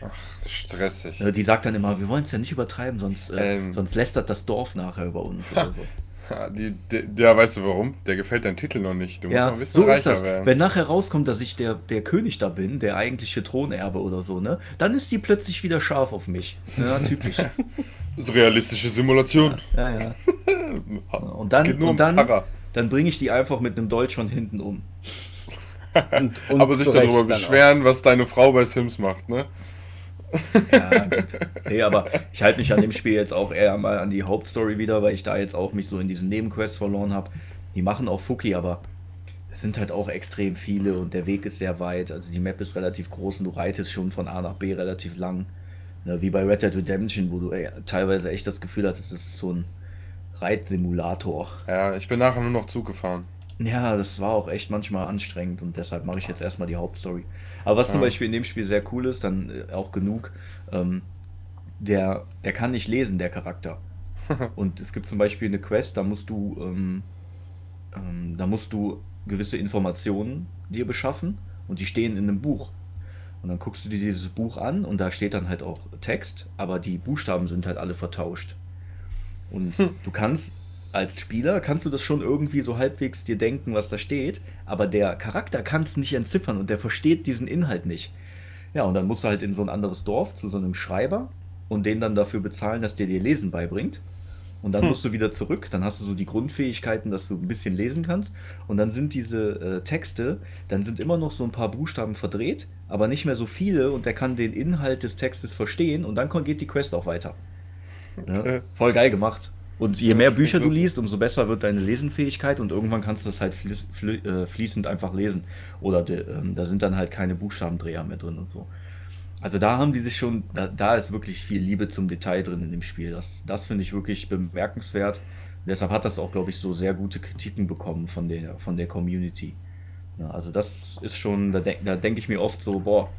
Das ist stressig. Äh, Die sagt dann immer, wir wollen es ja nicht übertreiben, sonst, äh, Ähm. sonst lästert das Dorf nachher über uns oder so. Ja, die, die, ja, weißt du warum? Der gefällt dein Titel noch nicht. Du musst noch Ja, ein bisschen so ist reicher das. werden. Wenn nachher rauskommt, dass ich der, der König da bin, der eigentliche Thronerbe oder so, ne? Dann ist die plötzlich wieder scharf auf mich. Ja, typisch. Das ist realistische Simulation. ja, ja. Und dann, Geht nur und dann, Para. dann bringe ich die einfach mit einem Dolch von hinten um. und, und Aber sich darüber beschweren, was deine Frau bei Sims macht, ne? Ja, gut. Nee, aber ich halte mich an dem Spiel jetzt auch eher mal an die Hauptstory wieder, weil ich da jetzt auch mich so in diesen Nebenquests verloren habe. Die machen auch Fuki, aber es sind halt auch extrem viele und der Weg ist sehr weit. Also die Map ist relativ groß und du reitest schon von A nach B relativ lang. Ne, wie bei Red Dead Redemption, wo du ey, teilweise echt das Gefühl hattest, das ist so ein Reitsimulator. Ja, ich bin nachher nur noch Zug gefahren. Ja, das war auch echt manchmal anstrengend und deshalb mache ich jetzt erstmal die Hauptstory. Aber was zum Beispiel in dem Spiel sehr cool ist, dann äh, auch genug, ähm, der, der kann nicht lesen, der Charakter. Und es gibt zum Beispiel eine Quest, da musst du, ähm, ähm, da musst du gewisse Informationen dir beschaffen und die stehen in einem Buch. Und dann guckst du dir dieses Buch an und da steht dann halt auch Text, aber die Buchstaben sind halt alle vertauscht. Und du kannst als Spieler kannst du das schon irgendwie so halbwegs dir denken, was da steht, aber der Charakter kann es nicht entziffern und der versteht diesen Inhalt nicht. Ja, und dann musst du halt in so ein anderes Dorf zu so einem Schreiber und den dann dafür bezahlen, dass der dir Lesen beibringt. Und dann musst du wieder zurück, dann hast du so die Grundfähigkeiten, dass du ein bisschen lesen kannst. Und dann sind diese äh, Texte, dann sind immer noch so ein paar Buchstaben verdreht, aber nicht mehr so viele und der kann den Inhalt des Textes verstehen und dann geht die Quest auch weiter. Okay. voll geil gemacht. Und je mehr Bücher du liest, umso besser wird deine Lesenfähigkeit und irgendwann kannst du das halt fließ, flü- äh, fließend einfach lesen. Oder de, ähm, da sind dann halt keine Buchstabendreher mehr drin und so. Also da haben die sich schon, da, da ist wirklich viel Liebe zum Detail drin in dem Spiel. Das, das finde ich wirklich bemerkenswert. Deshalb hat das auch, glaube ich, so sehr gute Kritiken bekommen von der, von der Community. Ja, also das ist schon, da, denk, da denke ich mir oft so, boah,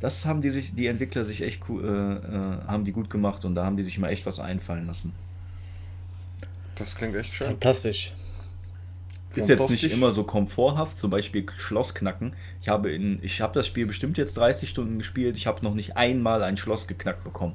das haben die sich, die Entwickler sich echt äh, äh, haben die gut gemacht und da haben die sich mal echt was einfallen lassen. Das klingt echt schön. Fantastisch. Ist jetzt nicht immer so komforthaft, zum Beispiel Schloss knacken. Ich habe, in, ich habe das Spiel bestimmt jetzt 30 Stunden gespielt, ich habe noch nicht einmal ein Schloss geknackt bekommen.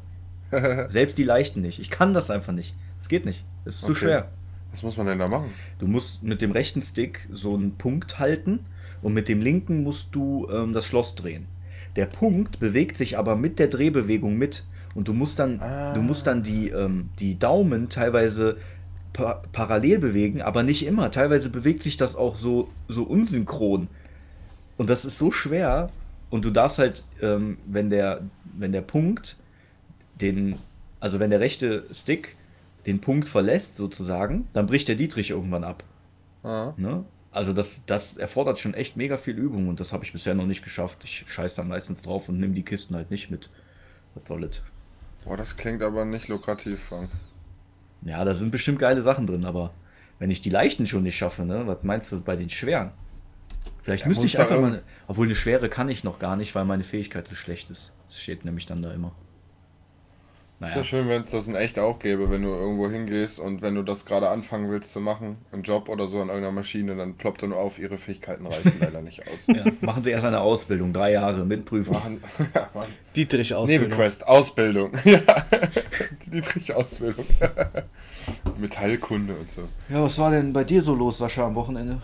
Selbst die leichten nicht. Ich kann das einfach nicht. Es geht nicht. Es ist zu Okay. schwer. Was muss man denn da machen? Du musst mit dem rechten Stick so einen Punkt halten und mit dem linken musst du ähm, das Schloss drehen. Der Punkt bewegt sich aber mit der Drehbewegung mit und du musst dann, du musst dann die, ähm, die Daumen teilweise pa parallel bewegen, aber nicht immer. Teilweise bewegt sich das auch so, so unsynchron. Und das ist so schwer. Und du darfst halt, ähm, wenn, der, wenn der Punkt den, also wenn der rechte Stick den Punkt verlässt sozusagen, dann bricht der Dietrich irgendwann ab. Ah. Ne? Also das, das erfordert schon echt mega viel Übung und das habe ich bisher noch nicht geschafft. Ich scheiß dann meistens drauf und nehme die Kisten halt nicht mit. Was soll es? Boah, das klingt aber nicht lukrativ, Frank. Ja, da sind bestimmt geile Sachen drin, aber wenn ich die leichten schon nicht schaffe, ne, was meinst du bei den schweren? Vielleicht müsste muss ich einfach mal, obwohl eine schwere kann ich noch gar nicht, weil meine Fähigkeit zu schlecht ist. Das steht nämlich dann da immer. Ist ja Naja, schön, wenn es das in echt auch gäbe, wenn du irgendwo hingehst und wenn du das gerade anfangen willst zu machen, einen Job oder so an irgendeiner Maschine, dann ploppt dann auf, ihre Fähigkeiten reichen leider nicht aus. ja, machen Sie erst eine Ausbildung, drei Jahre mit Prüfung. Machen, ja, Mann. Dietrich Ausbildung. Nebenquest, Ausbildung. Ja, die Dietrich-Ausbildung. Metallkunde und so. Ja, was war denn bei dir so los, Sascha, am Wochenende?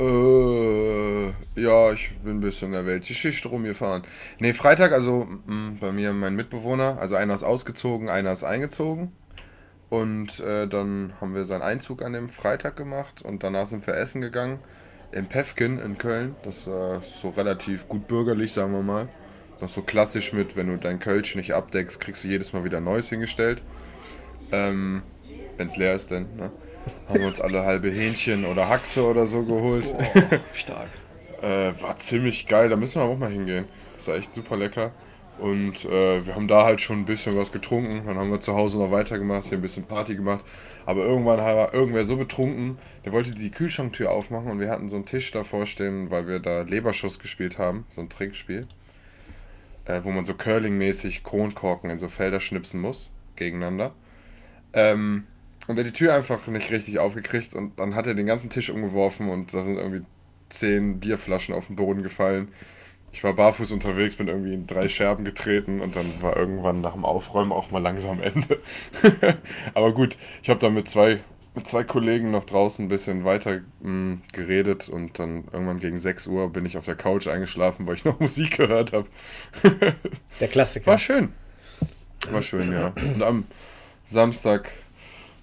Äh, ja, ich bin ein bisschen in der Weltgeschichte rumgefahren. Nee, Freitag, also mm, bei mir mein Mitbewohner, also einer ist ausgezogen, einer ist eingezogen. Und äh, dann haben wir seinen Einzug an dem Freitag gemacht und danach sind wir essen gegangen. In Pefken in Köln. Das äh, ist so relativ gut bürgerlich, sagen wir mal. Noch so klassisch mit, wenn du dein Kölsch nicht abdeckst, kriegst du jedes Mal wieder neues hingestellt. Ähm, wenn es leer ist, denn. Ne? Haben wir uns alle halbe Hähnchen oder Haxe oder so geholt. Stark. Äh, war ziemlich geil, da müssen wir auch mal hingehen. Das war echt super lecker. Und äh, wir haben da halt schon ein bisschen was getrunken. Dann haben wir zu Hause noch weitergemacht, hier ein bisschen Party gemacht. Aber irgendwann war irgendwer so betrunken, der wollte die Kühlschranktür aufmachen und wir hatten so einen Tisch davor stehen, weil wir da Leberschuss gespielt haben, so ein Trinkspiel. Äh, wo man so Curling-mäßig Kronkorken in so Felder schnipsen muss, gegeneinander. Ähm, und er hat die Tür einfach nicht richtig aufgekriegt und dann hat er den ganzen Tisch umgeworfen und da sind irgendwie zehn Bierflaschen auf den Boden gefallen. Ich war barfuß unterwegs, bin irgendwie in drei Scherben getreten und dann war irgendwann nach dem Aufräumen auch mal langsam Ende. Aber gut, ich habe dann mit zwei, mit zwei Kollegen noch draußen ein bisschen weiter mh, geredet und dann irgendwann gegen 6 Uhr bin ich auf der Couch eingeschlafen, weil ich noch Musik gehört habe. Der Klassiker. War schön. War schön, ja. Und am Samstag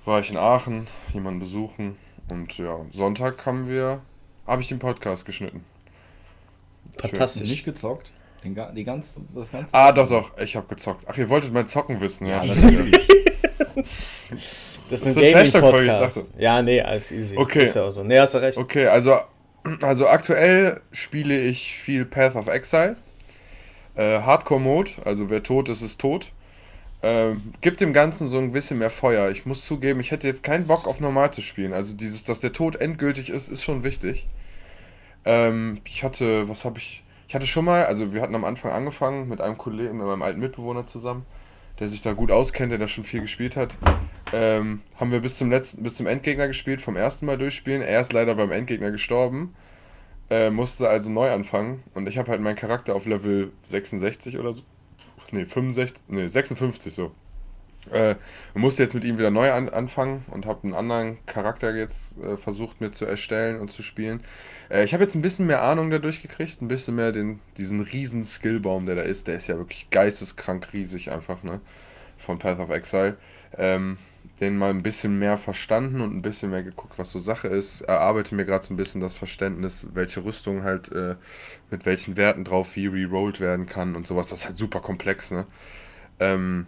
war ich in Aachen, jemanden besuchen und ja, Sonntag haben wir, habe ich den Podcast geschnitten. Fantastisch. Nicht gezockt? Den, die ganz, das ganze Ah, doch, doch, ich habe gezockt. Ach, ihr wolltet mein Zocken wissen, ja. Ja, natürlich. Das ist Das ein ist eine Trash-Talk-Folge, ich Gaming-Podcast. dachte. Ja, nee, alles easy. Okay. Ist ja auch so. Nee, hast du recht. Okay, also, also aktuell spiele ich viel Path of Exile. Äh, Hardcore-Mode, also wer tot ist, ist tot. Ähm, gibt dem Ganzen so ein bisschen mehr Feuer. Ich muss zugeben, ich hätte jetzt keinen Bock auf normal zu spielen. Also dieses, dass der Tod endgültig ist, ist schon wichtig. Ähm, ich hatte, was habe ich? Ich hatte schon mal, also wir hatten am Anfang angefangen mit einem Kollegen, mit meinem alten Mitbewohner zusammen, der sich da gut auskennt, der da schon viel gespielt hat. Ähm, haben wir bis zum letzten, bis zum Endgegner gespielt, vom ersten Mal durchspielen. Er ist leider beim Endgegner gestorben. Äh, musste also neu anfangen. Und ich habe halt meinen Charakter auf Level 66 oder so. Nee, 65, nee, 56 so. Äh, musste jetzt mit ihm wieder neu an, anfangen und habe einen anderen Charakter jetzt äh, versucht mir zu erstellen und zu spielen. Äh, ich habe jetzt ein bisschen mehr Ahnung dadurch gekriegt, ein bisschen mehr den, diesen riesen Skillbaum, der da ist. Der ist ja wirklich geisteskrank riesig einfach, ne? Von Path of Exile. Ähm, den mal ein bisschen mehr verstanden und ein bisschen mehr geguckt, was so Sache ist. Erarbeite mir gerade so ein bisschen das Verständnis, welche Rüstung halt äh, mit welchen Werten drauf wie rerollt werden kann und sowas. Das ist halt super komplex, ne? Ähm,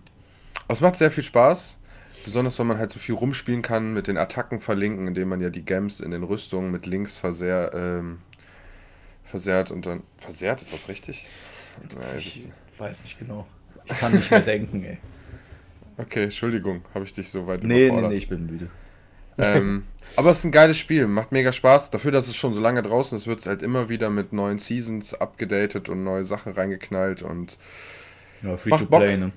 aber es macht sehr viel Spaß. Besonders, weil man halt so viel rumspielen kann, mit den Attacken verlinken, indem man ja die Gems in den Rüstungen mit links versehr, ähm, versehrt und dann. Versehrt, ist das richtig? Ja, es Ich weiß nicht genau. Ich kann nicht mehr denken, ey. Okay, Entschuldigung, habe ich dich so weit Nee, nee, überfordert. nee, ich bin müde. ähm, aber es ist ein geiles Spiel, macht mega Spaß. Dafür, dass es schon so lange draußen ist, wird es halt immer wieder mit neuen Seasons abgedatet und neue Sachen reingeknallt und Ja, free Macht to play, Bock. ne?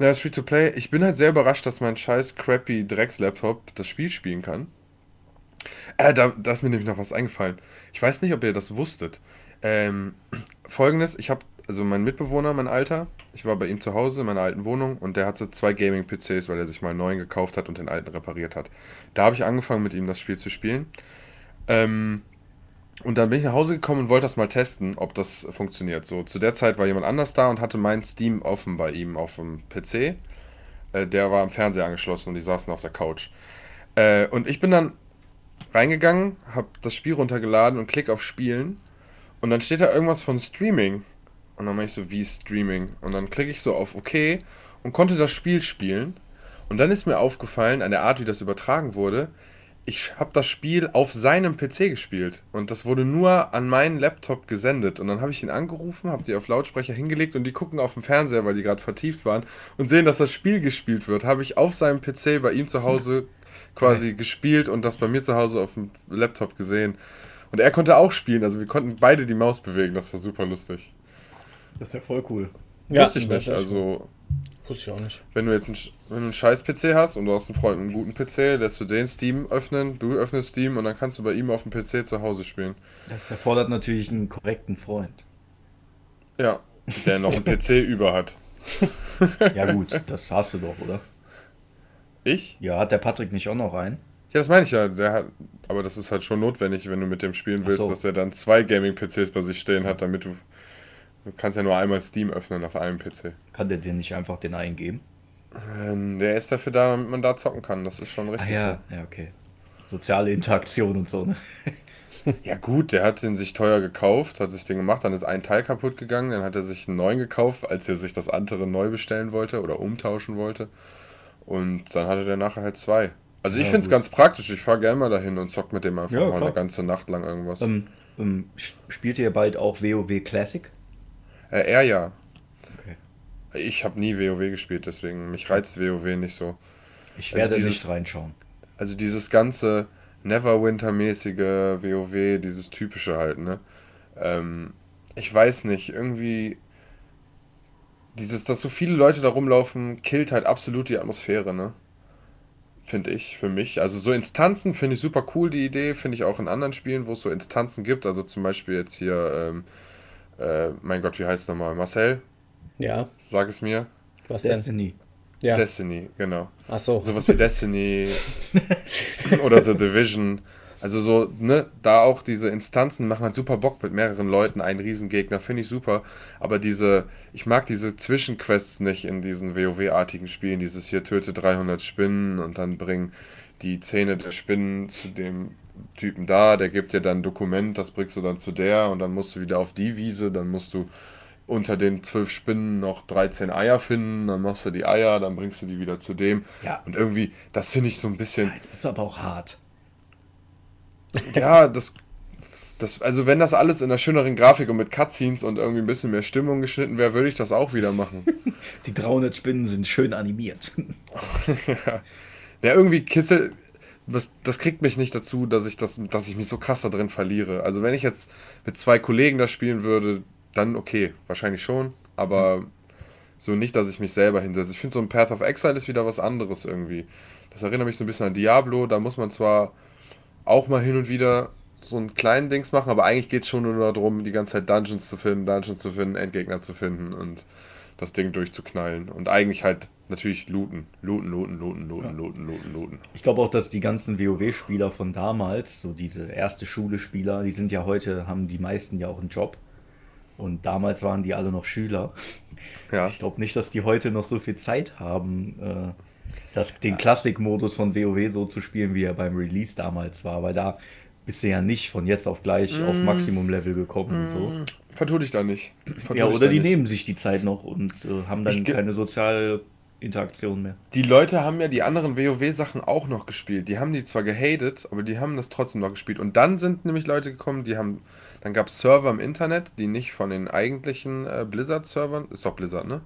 Ja, ist free to play. Ich bin halt sehr überrascht, dass mein scheiß crappy Drecks-Laptop das Spiel spielen kann. Äh, da, da ist mir nämlich noch was eingefallen. Ich weiß nicht, ob ihr das wusstet. Ähm, Folgendes, ich habe, also mein Mitbewohner, mein Alter, ich war bei ihm zu Hause in meiner alten Wohnung und der hatte zwei Gaming-PCs, weil er sich mal einen neuen gekauft hat und den alten repariert hat. Da habe ich angefangen, mit ihm das Spiel zu spielen. Ähm, und dann bin ich nach Hause gekommen und wollte das mal testen, ob das funktioniert. So, zu der Zeit war jemand anders da und hatte mein Steam offen bei ihm auf dem PC. Äh, der war am Fernseher angeschlossen und die saßen auf der Couch. Äh, und ich bin dann reingegangen, habe das Spiel runtergeladen und klick auf Spielen. Und dann steht da irgendwas von Streaming. Und dann mache ich so, wie Streaming? Und dann klicke ich so auf OK und konnte das Spiel spielen. Und dann ist mir aufgefallen, an der Art, wie das übertragen wurde, ich habe das Spiel auf seinem PC gespielt und das wurde nur an meinen Laptop gesendet und dann habe ich ihn angerufen, habe die auf Lautsprecher hingelegt und die gucken auf dem Fernseher, weil die gerade vertieft waren und sehen, dass das Spiel gespielt wird. Habe ich auf seinem PC bei ihm zu Hause quasi okay. gespielt und das bei mir zu Hause auf dem Laptop gesehen. Und er konnte auch spielen, also wir konnten beide die Maus bewegen, das war super lustig. Das ist ja voll cool. Wusste ja, ich nicht, also Wusste ich auch nicht. Wenn du jetzt einen, wenn du einen scheiß PC hast und du hast einen Freund einen guten PC, lässt du den Steam öffnen, du öffnest Steam und dann kannst du bei ihm auf dem PC zu Hause spielen. Das erfordert natürlich einen korrekten Freund. Ja, der noch einen PC über hat. ja gut, das hast du doch, oder? Ich? Ja, hat der Patrick nicht auch noch einen? Ja, das meine ich ja. Der hat, aber das ist halt schon notwendig, wenn du mit dem spielen willst, so. dass er dann zwei Gaming-PCs bei sich stehen hat, damit du Du kannst ja nur einmal Steam öffnen auf einem PC. Kann der dir nicht einfach den eingeben? Ähm, der ist dafür da, damit man da zocken kann. Das ist schon richtig ah, ja. so. Ja, okay. Soziale Interaktion und so, ne? ja, gut, der hat den sich teuer gekauft, hat sich den gemacht, dann ist ein Teil kaputt gegangen, dann hat er sich einen neuen gekauft, als er sich das andere neu bestellen wollte oder umtauschen wollte. Und dann hatte der nachher halt zwei. Also ich ja, finde es ganz praktisch. Ich fahre gerne mal dahin und zock mit dem einfach ja, mal eine ganze Nacht lang irgendwas. Ähm, ähm, spielt ihr bald auch WoW Classic? Äh, er ja. Okay. Ich habe nie WoW gespielt, deswegen mich reizt WoW nicht so. Ich werde also dieses, nicht reinschauen. Also dieses ganze Neverwinter-mäßige WoW, dieses typische halt, ne? Ähm, ich weiß nicht, irgendwie dieses, dass so viele Leute da rumlaufen, killt halt absolut die Atmosphäre, ne? Finde ich, für mich. Also so Instanzen finde ich super cool, die Idee. Finde ich auch in anderen Spielen, wo es so Instanzen gibt. Also zum Beispiel jetzt hier ähm, äh, mein Gott, wie heißt es nochmal? Marcel? Ja. Sag es mir. Was Destiny. Denn? Ja. Destiny, genau. Ach so. Sowas wie Destiny oder The Division. Also so, ne, da auch diese Instanzen machen halt super Bock mit mehreren Leuten, einen Riesengegner, finde ich super. Aber diese, ich mag diese Zwischenquests nicht in diesen WoW-artigen Spielen. Dieses hier töte 300 Spinnen und dann bring die Zähne der Spinnen zu dem Typen da, der gibt dir dann ein Dokument, das bringst du dann zu der und dann musst du wieder auf die Wiese, dann musst du unter den zwölf Spinnen noch 13 Eier finden, dann machst du die Eier, dann bringst du die wieder zu dem. Ja. Und irgendwie, das finde ich so ein bisschen. Ja, jetzt bist du aber auch hart. Ja, das, das. Also, wenn das alles in einer schöneren Grafik und mit Cutscenes und irgendwie ein bisschen mehr Stimmung geschnitten wäre, würde ich das auch wieder machen. die 300 Spinnen sind schön animiert. ja. ja, irgendwie kitzelt das, das kriegt mich nicht dazu, dass ich, das, dass ich mich so krass da drin verliere. Also wenn ich jetzt mit zwei Kollegen das spielen würde, dann okay, wahrscheinlich schon, aber so nicht, dass ich mich selber hinsetze. Ich finde so ein Path of Exile ist wieder was anderes irgendwie. Das erinnert mich so ein bisschen an Diablo, da muss man zwar auch mal hin und wieder so einen kleinen Dings machen, aber eigentlich geht es schon nur darum, die ganze Zeit Dungeons zu finden, Dungeons zu finden, Endgegner zu finden und das Ding durchzuknallen. Und eigentlich halt natürlich looten. Looten, looten, looten, looten, ja. looten, looten, looten. Ich glaube auch, dass die ganzen WoW-Spieler von damals, so diese erste Schule-Spieler, die sind ja heute, haben die meisten ja auch einen Job. Und damals waren die alle noch Schüler. Ja. Ich glaube nicht, dass die heute noch so viel Zeit haben, äh, das, den Klassikmodus von WoW so zu spielen, wie er beim Release damals war, weil da bist du ja nicht von jetzt auf gleich mm. auf Maximum-Level gekommen. Mm. So. Vertue dich da nicht. Vertue ja, oder die nicht. nehmen sich die Zeit noch und äh, haben dann keine soziale Interaktion mehr. Die Leute haben ja die anderen WoW-Sachen auch noch gespielt. Die haben die zwar gehatet, aber die haben das trotzdem noch gespielt. Und dann sind nämlich Leute gekommen, die haben. Dann gab es Server im Internet, die nicht von den eigentlichen äh, Blizzard-Servern, ist doch Blizzard, ne?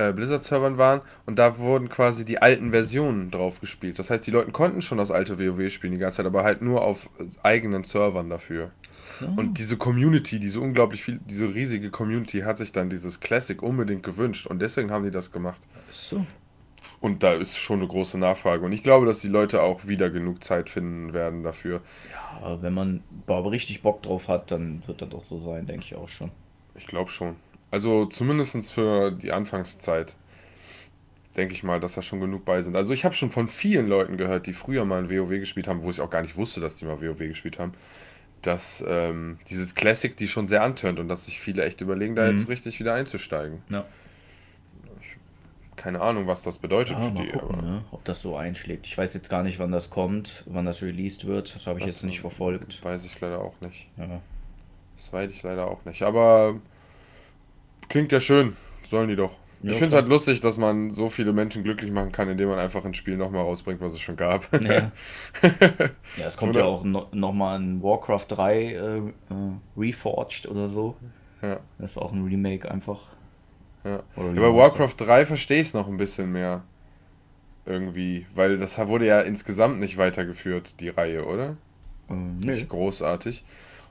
Äh, Blizzard-Servern waren und da wurden quasi die alten Versionen drauf gespielt. Das heißt, die Leute konnten schon das alte WoW spielen die ganze Zeit, aber halt nur auf eigenen Servern dafür. So. Und diese Community, diese unglaublich viel, diese riesige Community hat sich dann dieses Classic unbedingt gewünscht und deswegen haben die das gemacht. So. Und da ist schon eine große Nachfrage. Und ich glaube, dass die Leute auch wieder genug Zeit finden werden dafür. Aber wenn man aber richtig Bock drauf hat, dann wird das doch so sein, denke ich auch schon. Ich glaube schon. Also zumindest für die Anfangszeit denke ich mal, dass da schon genug bei sind. Also ich habe schon von vielen Leuten gehört, die früher mal ein WoW gespielt haben, wo ich auch gar nicht wusste, dass die mal WoW gespielt haben, dass ähm, dieses Classic die schon sehr antörnt und dass sich viele echt überlegen, da Mhm. jetzt richtig wieder einzusteigen. Ja, Keine Ahnung, was das bedeutet ja für mal die. gucken, aber ne? ob das so einschlägt. Ich weiß jetzt gar nicht, wann das kommt, wann das released wird. Das habe ich Das jetzt nicht verfolgt. Weiß ich leider auch nicht. Ja. Das weiß ich leider auch nicht. Aber klingt ja schön. Sollen die doch. Ja, ich finde es halt lustig, dass man so viele Menschen glücklich machen kann, indem man einfach ein Spiel nochmal rausbringt, was es schon gab. Ja. ja, es kommt Oder? ja auch no nochmal ein Warcraft 3 äh, äh, Reforged oder so. Ja. Das ist auch ein Remake einfach. Ja. Ja, bei. Warcraft 3 verstehe ich es noch ein bisschen mehr. Irgendwie. Weil das wurde ja insgesamt nicht weitergeführt, die Reihe, oder? Ähm, Nicht großartig.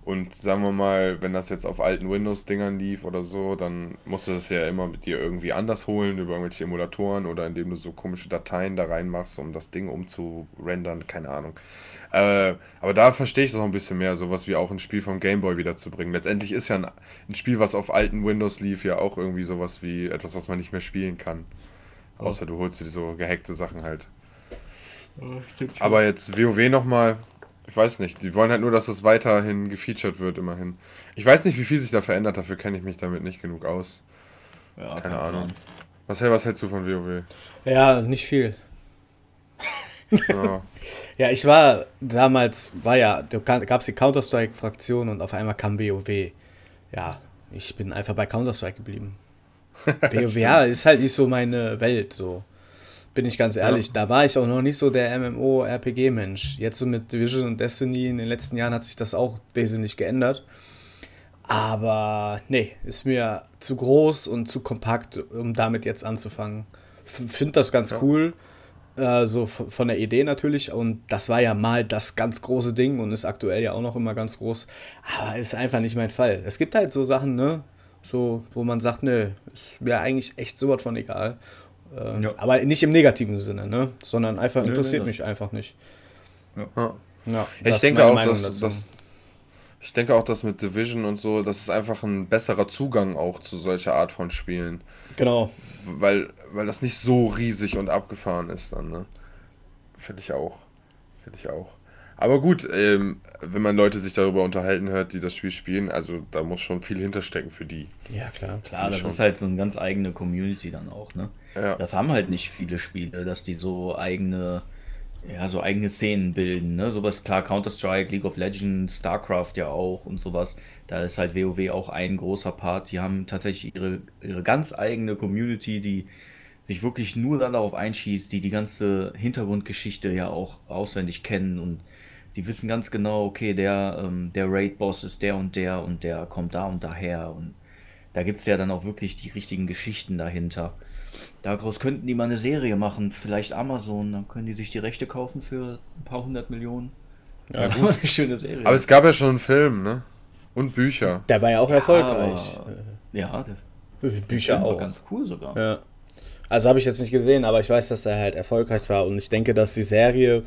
Und sagen wir mal, wenn das jetzt auf alten Windows-Dingern lief oder so, dann musst du das ja immer mit dir irgendwie anders holen, über irgendwelche Emulatoren oder indem du so komische Dateien da reinmachst, um das Ding umzurendern, keine Ahnung. Äh, aber da verstehe ich das noch ein bisschen mehr, sowas wie auch ein Spiel vom Gameboy wiederzubringen. Letztendlich ist ja ein, ein Spiel, was auf alten Windows lief, ja auch irgendwie sowas wie etwas, was man nicht mehr spielen kann. Außer du holst dir so gehackte Sachen halt. Aber jetzt WoW nochmal, ich weiß nicht, die wollen halt nur, dass es weiterhin gefeatured wird, immerhin. Ich weiß nicht, wie viel sich da verändert, dafür kenne ich mich damit nicht genug aus. Ja, Keine Ahnung. Marcel, was hältst du von WoW? Ja, nicht viel. Ja, Ja, ich war damals, war ja, da gab es die Counter-Strike-Fraktion und auf einmal kam WoW. Ja, ich bin einfach bei Counter-Strike geblieben. WoW, ja, ist halt nicht so meine Welt, so. Bin ich ganz ehrlich. Da war ich auch noch nicht so der MMO-RPG-Mensch. Jetzt so mit Division und Destiny in den letzten Jahren hat sich das auch wesentlich geändert. Aber nee, ist mir zu groß und zu kompakt, um damit jetzt anzufangen. Finde das ganz cool, äh, so von der Idee natürlich. Und das war ja mal das ganz große Ding und ist aktuell ja auch noch immer ganz groß. Aber ist einfach nicht mein Fall. Es gibt halt so Sachen, ne, so, wo man sagt, ne, ist mir eigentlich echt sowas von egal. Äh, Ja. Aber nicht im negativen Sinne, ne, sondern einfach Nee, interessiert nee, das- mich einfach nicht. ja. Ja, ich denke auch, Meinung dass, dass ich denke auch, dass mit Division und so, das ist einfach ein besserer Zugang auch zu solcher Art von Spielen, Genau. weil weil das nicht so riesig und abgefahren ist dann, ne? Finde ich auch, finde ich auch. Aber gut, ähm, wenn man Leute sich darüber unterhalten hört, die das Spiel spielen, also da muss schon viel hinterstecken für die. Ja, klar. Klar, das schon. ist halt so eine ganz eigene Community dann auch, ne? Ja. Das haben halt nicht viele Spiele, dass die so eigene, ja, so eigene Szenen bilden, ne? Sowas, klar, Counter-Strike, League of Legends, StarCraft ja auch und sowas. Da ist halt WoW auch ein großer Part. Die haben tatsächlich ihre, ihre ganz eigene Community, die sich wirklich nur dann darauf einschießt, die die ganze Hintergrundgeschichte ja auch auswendig kennen und die wissen ganz genau, okay, der, ähm, der Raid-Boss ist der und der und der kommt da und daher und da gibt es ja dann auch wirklich die richtigen Geschichten dahinter. Daraus könnten die mal eine Serie machen, vielleicht Amazon, dann können die sich die Rechte kaufen für ein paar hundert Millionen. Ja, gut. Eine schöne Serie. Aber es gab ja schon einen Film, ne? Und Bücher. Der war ja auch erfolgreich. Aber, ja, der Äh, Bücher war auch. ganz cool sogar. Ja. Also habe ich jetzt nicht gesehen, aber ich weiß, dass er halt erfolgreich war und ich denke, dass die Serie,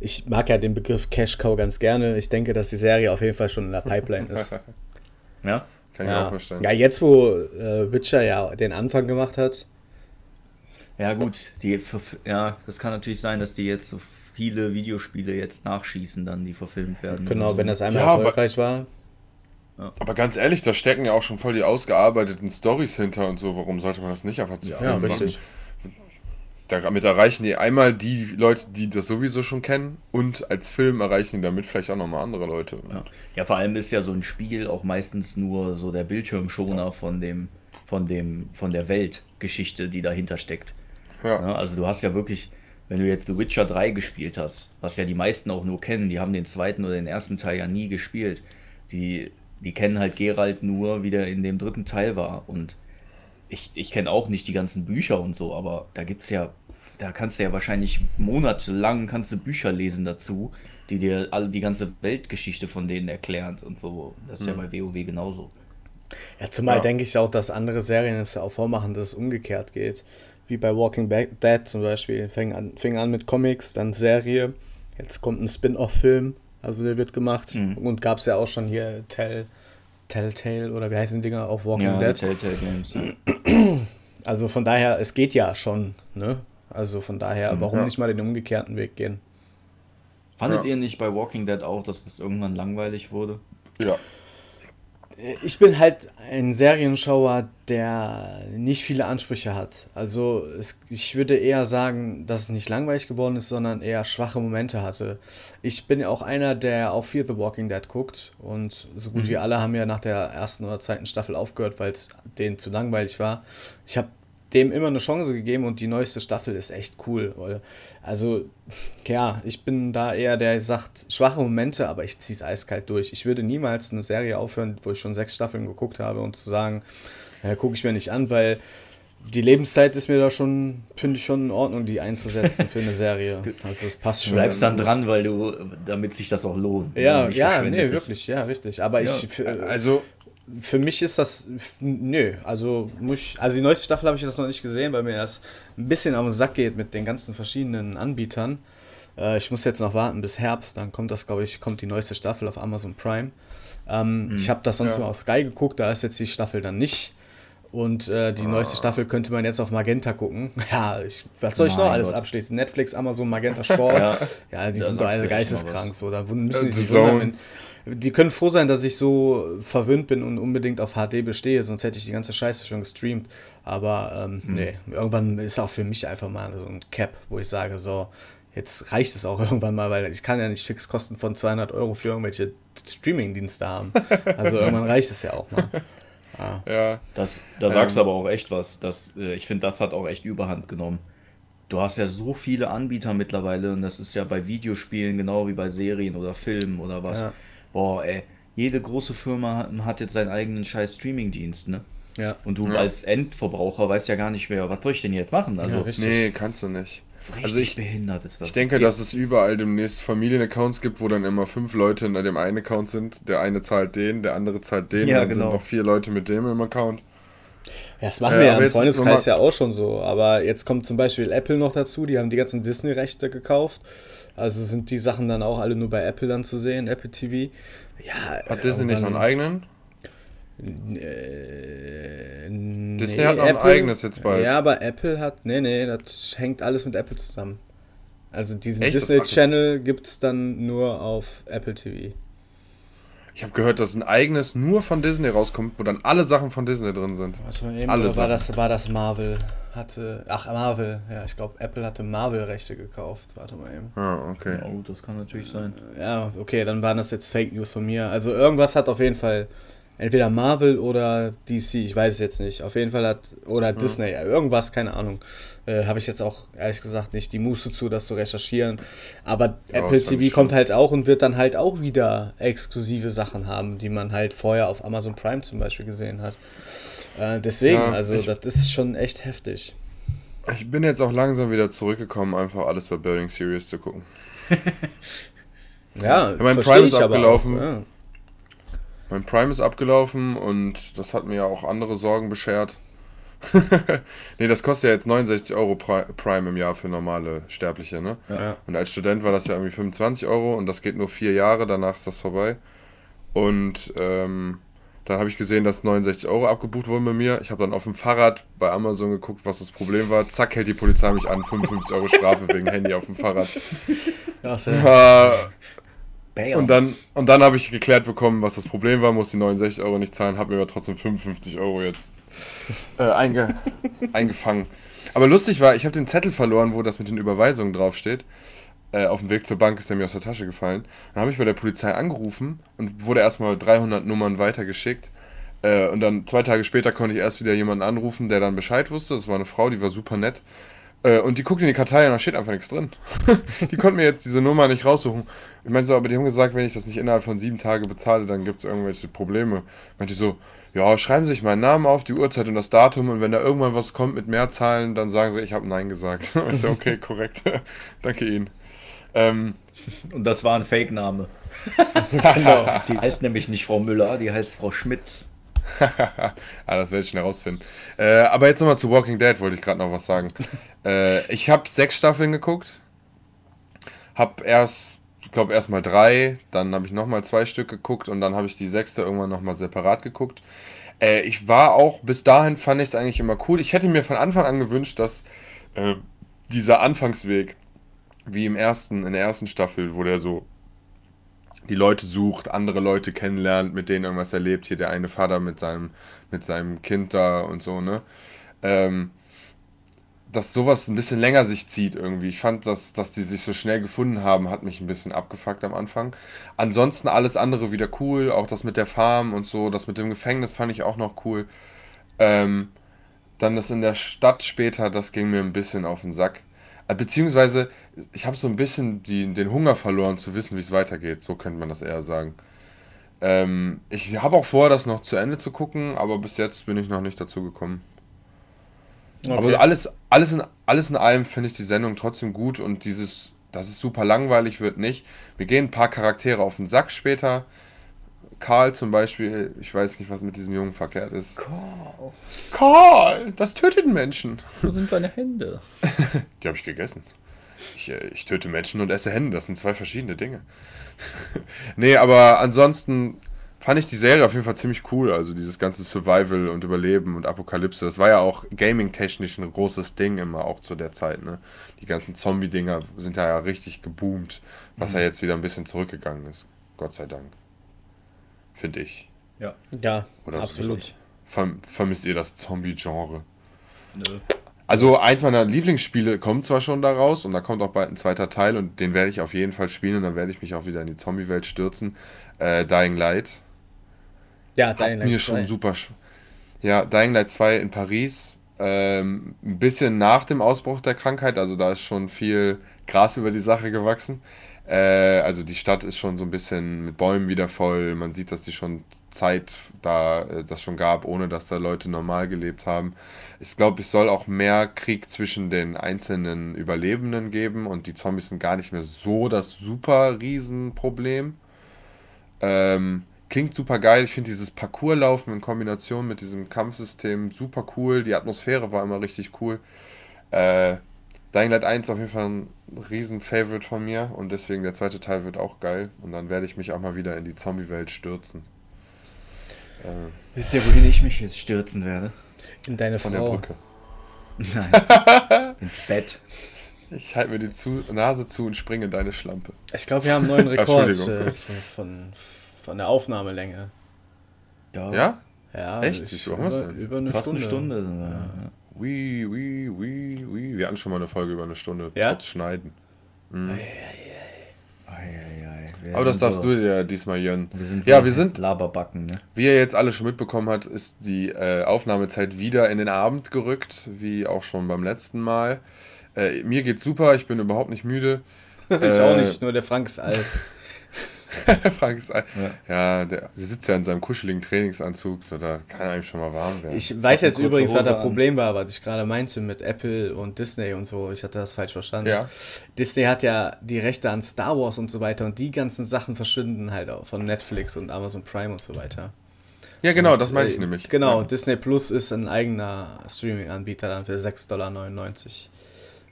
ich mag ja den Begriff Cash Cow ganz gerne, ich denke, dass die Serie auf jeden Fall schon in der Pipeline ist. Ja? Kann ich auch ja. verstehen. ja, jetzt wo äh, Witcher ja den Anfang gemacht hat, Ja, gut, die, verf- ja, das kann natürlich sein, dass die jetzt so viele Videospiele jetzt nachschießen, dann die verfilmt werden. genau, wenn das einmal Ja, aber- erfolgreich war. Aber ganz ehrlich, da stecken ja auch schon voll die ausgearbeiteten Stories hinter und so. Warum sollte man das nicht einfach zu Ja, Film machen? richtig. Damit erreichen die einmal die Leute, die das sowieso schon kennen und als Film erreichen die damit vielleicht auch nochmal andere Leute. Ja. ja, vor allem ist ja so ein Spiel auch meistens nur so der Bildschirmschoner von dem, von dem, von der Weltgeschichte, die dahinter steckt. Ja. Ja, also du hast ja wirklich, wenn du jetzt The Witcher 3 gespielt hast, was ja die meisten auch nur kennen, die haben den zweiten oder den ersten Teil ja nie gespielt. Die, die kennen halt Geralt nur, wie der in dem dritten Teil war. Und ich, ich kenne auch nicht die ganzen Bücher und so, aber da gibt's ja, da kannst du ja wahrscheinlich monatelang kannst du Bücher lesen dazu, die dir alle die ganze Weltgeschichte von denen erklären und so. Das ist ja bei WoW genauso. Ja, zumal Ja. denke ich auch, dass andere Serien es ja auch vormachen, dass es umgekehrt geht. Wie bei Walking Dead zum Beispiel. Fing an, fing an mit Comics, dann Serie. Jetzt kommt ein Spin-off-Film, also der wird gemacht. Mhm. Und gab es ja auch schon hier Tell, Telltale oder wie heißen die Dinger auf Walking Ja, Dead. Telltale Games. Also von daher, es geht ja schon, ne? Also von daher, warum Ja. nicht mal den umgekehrten Weg gehen? Fandet Ja. ihr nicht bei Walking Dead auch, dass das irgendwann langweilig wurde? Ja. Ich bin halt ein Serienschauer, der nicht viele Ansprüche hat. Also es, ich würde eher sagen, dass es nicht langweilig geworden ist, sondern eher schwache Momente hatte. Ich bin ja auch einer, der auch Fear the Walking Dead guckt und so gut wie alle haben ja nach der ersten oder zweiten Staffel aufgehört, weil es denen zu langweilig war. Ich habe dem immer eine Chance gegeben und die neueste Staffel ist echt cool. Also, ja, ich bin da eher der, der sagt, schwache Momente, aber ich ziehe es eiskalt durch. Ich würde niemals eine Serie aufhören, wo ich schon sechs Staffeln geguckt habe und zu sagen, ja, gucke ich mir nicht an, weil die Lebenszeit ist mir da schon, finde ich schon in Ordnung, die einzusetzen für eine Serie. Also, das passt Du schon. bleibst dann gut. dran, weil du, damit sich das auch lohnt. Ja, Nicht ja, nee, wirklich, ja, richtig. Aber ich, für, Also, für mich ist das, nö, also muss ich, also die neueste Staffel habe ich jetzt noch nicht gesehen, weil mir das ein bisschen am Sack geht mit den ganzen verschiedenen Anbietern. Äh, ich muss jetzt noch warten bis Herbst, dann kommt das, glaube ich, kommt die neueste Staffel auf Amazon Prime. Ähm, Ich habe das sonst Ja. mal auf Sky geguckt, da ist jetzt die Staffel dann nicht. Und äh, die neueste Staffel könnte man jetzt auf Magenta gucken. Ja, ich, was soll ich noch alles Gott. abschließen? Netflix, Amazon, Magenta Sport. Ja. ja. die Da sind doch alle geisteskrank. So, da müssen Äh, die sich wundern, wenn, die können froh sein, dass ich so verwöhnt bin und unbedingt auf HD bestehe, sonst hätte ich die ganze Scheiße schon gestreamt. Aber ähm, Hm. nee, irgendwann ist auch für mich einfach mal so ein Cap, wo ich sage, so, jetzt reicht es auch irgendwann mal, weil ich kann ja nicht Fixkosten von 200 Euro für irgendwelche Streaming-Dienste haben. Also irgendwann reicht es ja auch mal. ja. Das, da sagst du Ähm. aber auch echt was. Das, äh, ich finde, das hat auch echt Überhand genommen. Du hast ja so viele Anbieter mittlerweile und das ist ja bei Videospielen genau wie bei Serien oder Filmen oder was. Ja. Boah, ey, jede große Firma hat, jetzt seinen eigenen scheiß Streaming-Dienst, ne? Ja. Und du Ja. als Endverbraucher weißt ja gar nicht mehr, was soll ich denn jetzt machen? Also, Ja. Nee, kannst du nicht. richtig Also ich, behindert ist das. ich denke, dass es überall demnächst Familienaccounts gibt, wo dann immer fünf Leute in dem einen Account sind. Der eine zahlt den, der andere zahlt den, Ja, dann genau. sind noch vier Leute mit dem im Account. Ja, das machen Äh, wir ja im Freundeskreis ja auch schon so. Aber jetzt kommt zum Beispiel Apple noch dazu, die haben die ganzen Disney-Rechte gekauft. Also sind die Sachen dann auch alle nur bei Apple dann zu sehen, Apple TV. Ja, Hat Disney nicht einen eigenen? Äh, Disney nee, hat noch ein eigenes jetzt bald. Ja, aber Apple hat. Nee, nee, das hängt alles mit Apple zusammen. Also diesen Echt? Disney Channel gibt es dann nur auf Apple TV. Ich habe gehört, dass ein eigenes nur von Disney rauskommt, wo dann alle Sachen von Disney drin sind. Warte mal eben, Alle oder war das, war das Marvel? Hatte. Ach, Marvel. Ja, ich glaube, Apple hatte Marvel-Rechte gekauft. Warte mal eben. Ah, okay. Gut, das kann natürlich sein. Ja, okay, dann waren das jetzt Fake News von mir. Also irgendwas hat auf jeden Fall entweder Marvel oder DC, ich weiß es jetzt nicht. Auf jeden Fall hat, oder Disney, ja, irgendwas, keine Ahnung. Äh, Habe ich jetzt auch ehrlich gesagt nicht die Muße zu, das zu recherchieren. Aber Ja, Apple ja TV kommt halt auch und wird dann halt auch wieder exklusive Sachen haben, die man halt vorher auf Amazon Prime zum Beispiel gesehen hat. Äh, deswegen, Ja, also das ist schon echt heftig. Ich bin jetzt auch langsam wieder zurückgekommen, einfach alles bei Burning Series zu gucken. Ja, mein versteh Prime ist abgelaufen. Auch, ja. Mein Prime ist abgelaufen und das hat mir ja auch andere Sorgen beschert. nee, das kostet ja jetzt 69 Euro Pri- Prime im Jahr für normale Sterbliche, ne? Ja. Und als Student war das ja irgendwie 25 Euro und das geht nur vier Jahre, danach ist das vorbei. Und ähm, dann habe ich gesehen, dass 69 Euro abgebucht wurden bei mir. Ich habe dann auf dem Fahrrad bei Amazon geguckt, was das Problem war. Zack, hält die Polizei mich an, 55 Euro Strafe wegen Handy auf dem Fahrrad. Ach so. ja. Bam. und dann, und dann habe ich geklärt bekommen, was das Problem war, muss die 69 Euro nicht zahlen, habe mir aber trotzdem 55 Euro jetzt äh, einge, eingefangen. Aber lustig war, ich habe den Zettel verloren, wo das mit den Überweisungen draufsteht. Äh, auf dem Weg zur Bank ist der mir aus der Tasche gefallen. Dann habe ich bei der Polizei angerufen und wurde erstmal 300 Nummern weitergeschickt. Äh, und dann zwei Tage später konnte ich erst wieder jemanden anrufen, der dann Bescheid wusste. Das war eine Frau, die war super nett. Äh, und die guckt in die Kartei und da steht einfach nichts drin. die konnten mir jetzt diese Nummer nicht raussuchen. Ich meinte so, aber die haben gesagt, wenn ich das nicht innerhalb von sieben Tagen bezahle, dann gibt es irgendwelche Probleme. Meinte ich so, ja, schreiben Sie sich meinen Namen auf, die Uhrzeit und das Datum und wenn da irgendwann was kommt mit mehr Zahlen, dann sagen Sie, ich habe Nein gesagt. ich so, okay, korrekt. Danke Ihnen. Ähm, Und das war ein Fake-Name. genau. Die heißt nämlich nicht Frau Müller, die heißt Frau Schmitz. ah, das werde ich schnell rausfinden. Äh, aber jetzt nochmal zu Walking Dead, wollte ich gerade noch was sagen. äh, ich habe sechs Staffeln geguckt. Hab erst, ich glaube, erst mal drei, dann habe ich nochmal zwei Stück geguckt und dann habe ich die sechste irgendwann nochmal separat geguckt. Äh, ich war auch, bis dahin fand ich es eigentlich immer cool. Ich hätte mir von Anfang an gewünscht, dass äh, dieser Anfangsweg, wie im ersten, in der ersten Staffel, wo der so die Leute sucht, andere Leute kennenlernt, mit denen irgendwas erlebt. Hier der eine Vater mit seinem, mit seinem Kind da und so, ne? Ähm, dass sowas ein bisschen länger sich zieht irgendwie. Ich fand, dass, dass die sich so schnell gefunden haben, hat mich ein bisschen abgefuckt am Anfang. Ansonsten alles andere wieder cool, auch das mit der Farm und so, das mit dem Gefängnis fand ich auch noch cool. Ähm, dann das in der Stadt später, das ging mir ein bisschen auf den Sack. Äh, beziehungsweise, ich habe so ein bisschen die, den Hunger verloren zu wissen, wie es weitergeht. So könnte man das eher sagen. Ähm, ich habe auch vor, das noch zu Ende zu gucken, aber bis jetzt bin ich noch nicht dazu gekommen. Okay. Aber alles, alles, in, alles in allem finde ich die Sendung trotzdem gut und dieses, dass es super langweilig wird, nicht. Wir gehen ein paar Charaktere auf den Sack später. Karl zum Beispiel, ich weiß nicht, was mit diesem Jungen verkehrt ist. Karl. Karl, das tötet Menschen. Wo sind deine Hände? Die habe ich gegessen. Ich, äh, ich töte Menschen und esse Hände, das sind zwei verschiedene Dinge. nee, aber ansonsten fand ich die Serie auf jeden Fall ziemlich cool. Also dieses ganze Survival und Überleben und Apokalypse, das war ja auch gaming-technisch ein großes Ding immer, auch zu der Zeit. Ne? Die ganzen Zombie-Dinger sind ja richtig geboomt, was mhm. ja jetzt wieder ein bisschen zurückgegangen ist. Gott sei Dank. Finde ich. Ja. Ja, Oder absolut. Verm vermisst ihr das Zombie-Genre? Nö. Also eins meiner Lieblingsspiele kommt zwar schon daraus und da kommt auch bald ein zweiter Teil und den werde ich auf jeden Fall spielen und dann werde ich mich auch wieder in die Zombie-Welt stürzen. Äh, Dying Light. Ja, Dying Light mir 2. schon super. Ja, Dying Light 2 in Paris. Ähm, ein bisschen nach dem Ausbruch der Krankheit, also da ist schon viel Gras über die Sache gewachsen. Äh, also die Stadt ist schon so ein bisschen mit Bäumen wieder voll. Man sieht, dass die schon Zeit da äh, das schon gab, ohne dass da Leute normal gelebt haben. Ich glaube, es soll auch mehr Krieg zwischen den einzelnen Überlebenden geben und die Zombies sind gar nicht mehr so das super Riesenproblem. Ähm, klingt super geil. Ich finde dieses Parcourslaufen in Kombination mit diesem Kampfsystem super cool. Die Atmosphäre war immer richtig cool. Äh, Dying Light 1 auf jeden Fall ein riesen Favorite von mir und deswegen der zweite Teil wird auch geil und dann werde ich mich auch mal wieder in die Zombie-Welt stürzen. Äh, Wisst ihr, wohin ich mich jetzt stürzen werde? In deine von Frau. der Brücke. Nein. Ins Bett. Ich halte mir die zu Nase zu und springe in deine Schlampe. Ich glaube, wir haben einen neuen Rekord äh, von, von, von, der Aufnahmelänge. Ja? Ja? ja Echt? Wie viel über, über eine Fast Stunde. Eine Stunde. Ja. Wie, wie, wie, wie. Wir hatten schon mal eine Folge über eine Stunde, ja? trotz Schneiden. Mhm. Ei, ei, ei. Aber das darfst so, du dir diesmal, Jörn. Wir sind so ja, wir sind. Laberbacken, ne? Wie ihr jetzt alle schon mitbekommen habt, ist die äh, Aufnahmezeit wieder in den Abend gerückt, wie auch schon beim letzten Mal. Äh, mir geht's super, ich bin überhaupt nicht müde. ich äh, auch nicht, nur der Frank ist alt. Frank ist ein, ja, ja der, der, sitzt ja in seinem kuscheligen Trainingsanzug, so da kann er ihm schon mal warm werden. Ich weiß jetzt übrigens, was das Problem war, was ich gerade meinte mit Apple und Disney und so. Ich hatte das falsch verstanden. Ja. Disney hat ja die Rechte an Star Wars und so weiter und die ganzen Sachen verschwinden halt auch von Netflix und Amazon Prime und so weiter. Ja, genau, und, das meine ich äh, nämlich. Genau, ja. Disney Plus ist ein eigener Streaming-Anbieter dann für 6,99 Dollar.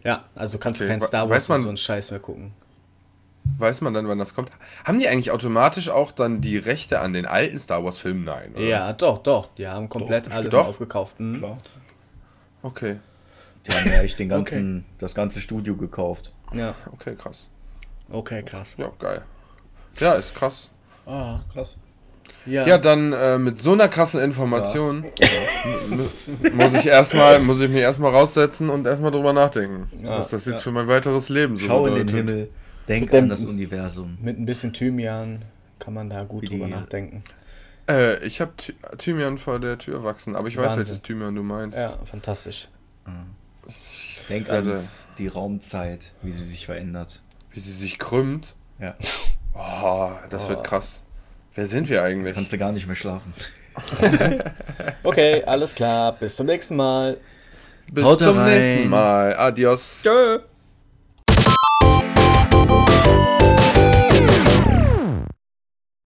Ja, also kannst okay. du kein Star Wars und so einen Scheiß mehr gucken. Weiß man dann, wann das kommt? Haben die eigentlich automatisch auch dann die Rechte an den alten Star Wars Filmen? Nein. Oder? Ja, doch, doch. Die haben komplett doch, alles doch? aufgekauft. Mhm. Klar. Okay. Die haben ja echt den ganzen, okay. das ganze Studio gekauft. Ja. Okay, krass. Okay, krass. Ja, geil. Ja, ist krass. Ah, krass. Ja, ja dann äh, mit so einer krassen Information ja. muss ich erstmal, muss ich mich erstmal raussetzen und erstmal drüber nachdenken, ja, dass das jetzt für mein weiteres Leben so Schau bedeutet. in den Himmel. Denk an das Universum. Mit ein bisschen Thymian kann man da gut Wie drüber nachdenken. Äh, ich habe Thymian vor der Tür wachsen, aber ich Wahnsinn. weiß, welches Thymian du meinst. Ja, fantastisch. Mhm. Denk an die Raumzeit, wie sie sich verändert. Wie sie sich krümmt. Ja. Oh, das oh. wird krass. Wer sind wir eigentlich? Kannst du gar nicht mehr schlafen. okay, alles klar. Bis zum nächsten Mal. Bis Haut zum rein. nächsten Mal. Adios. Tschö.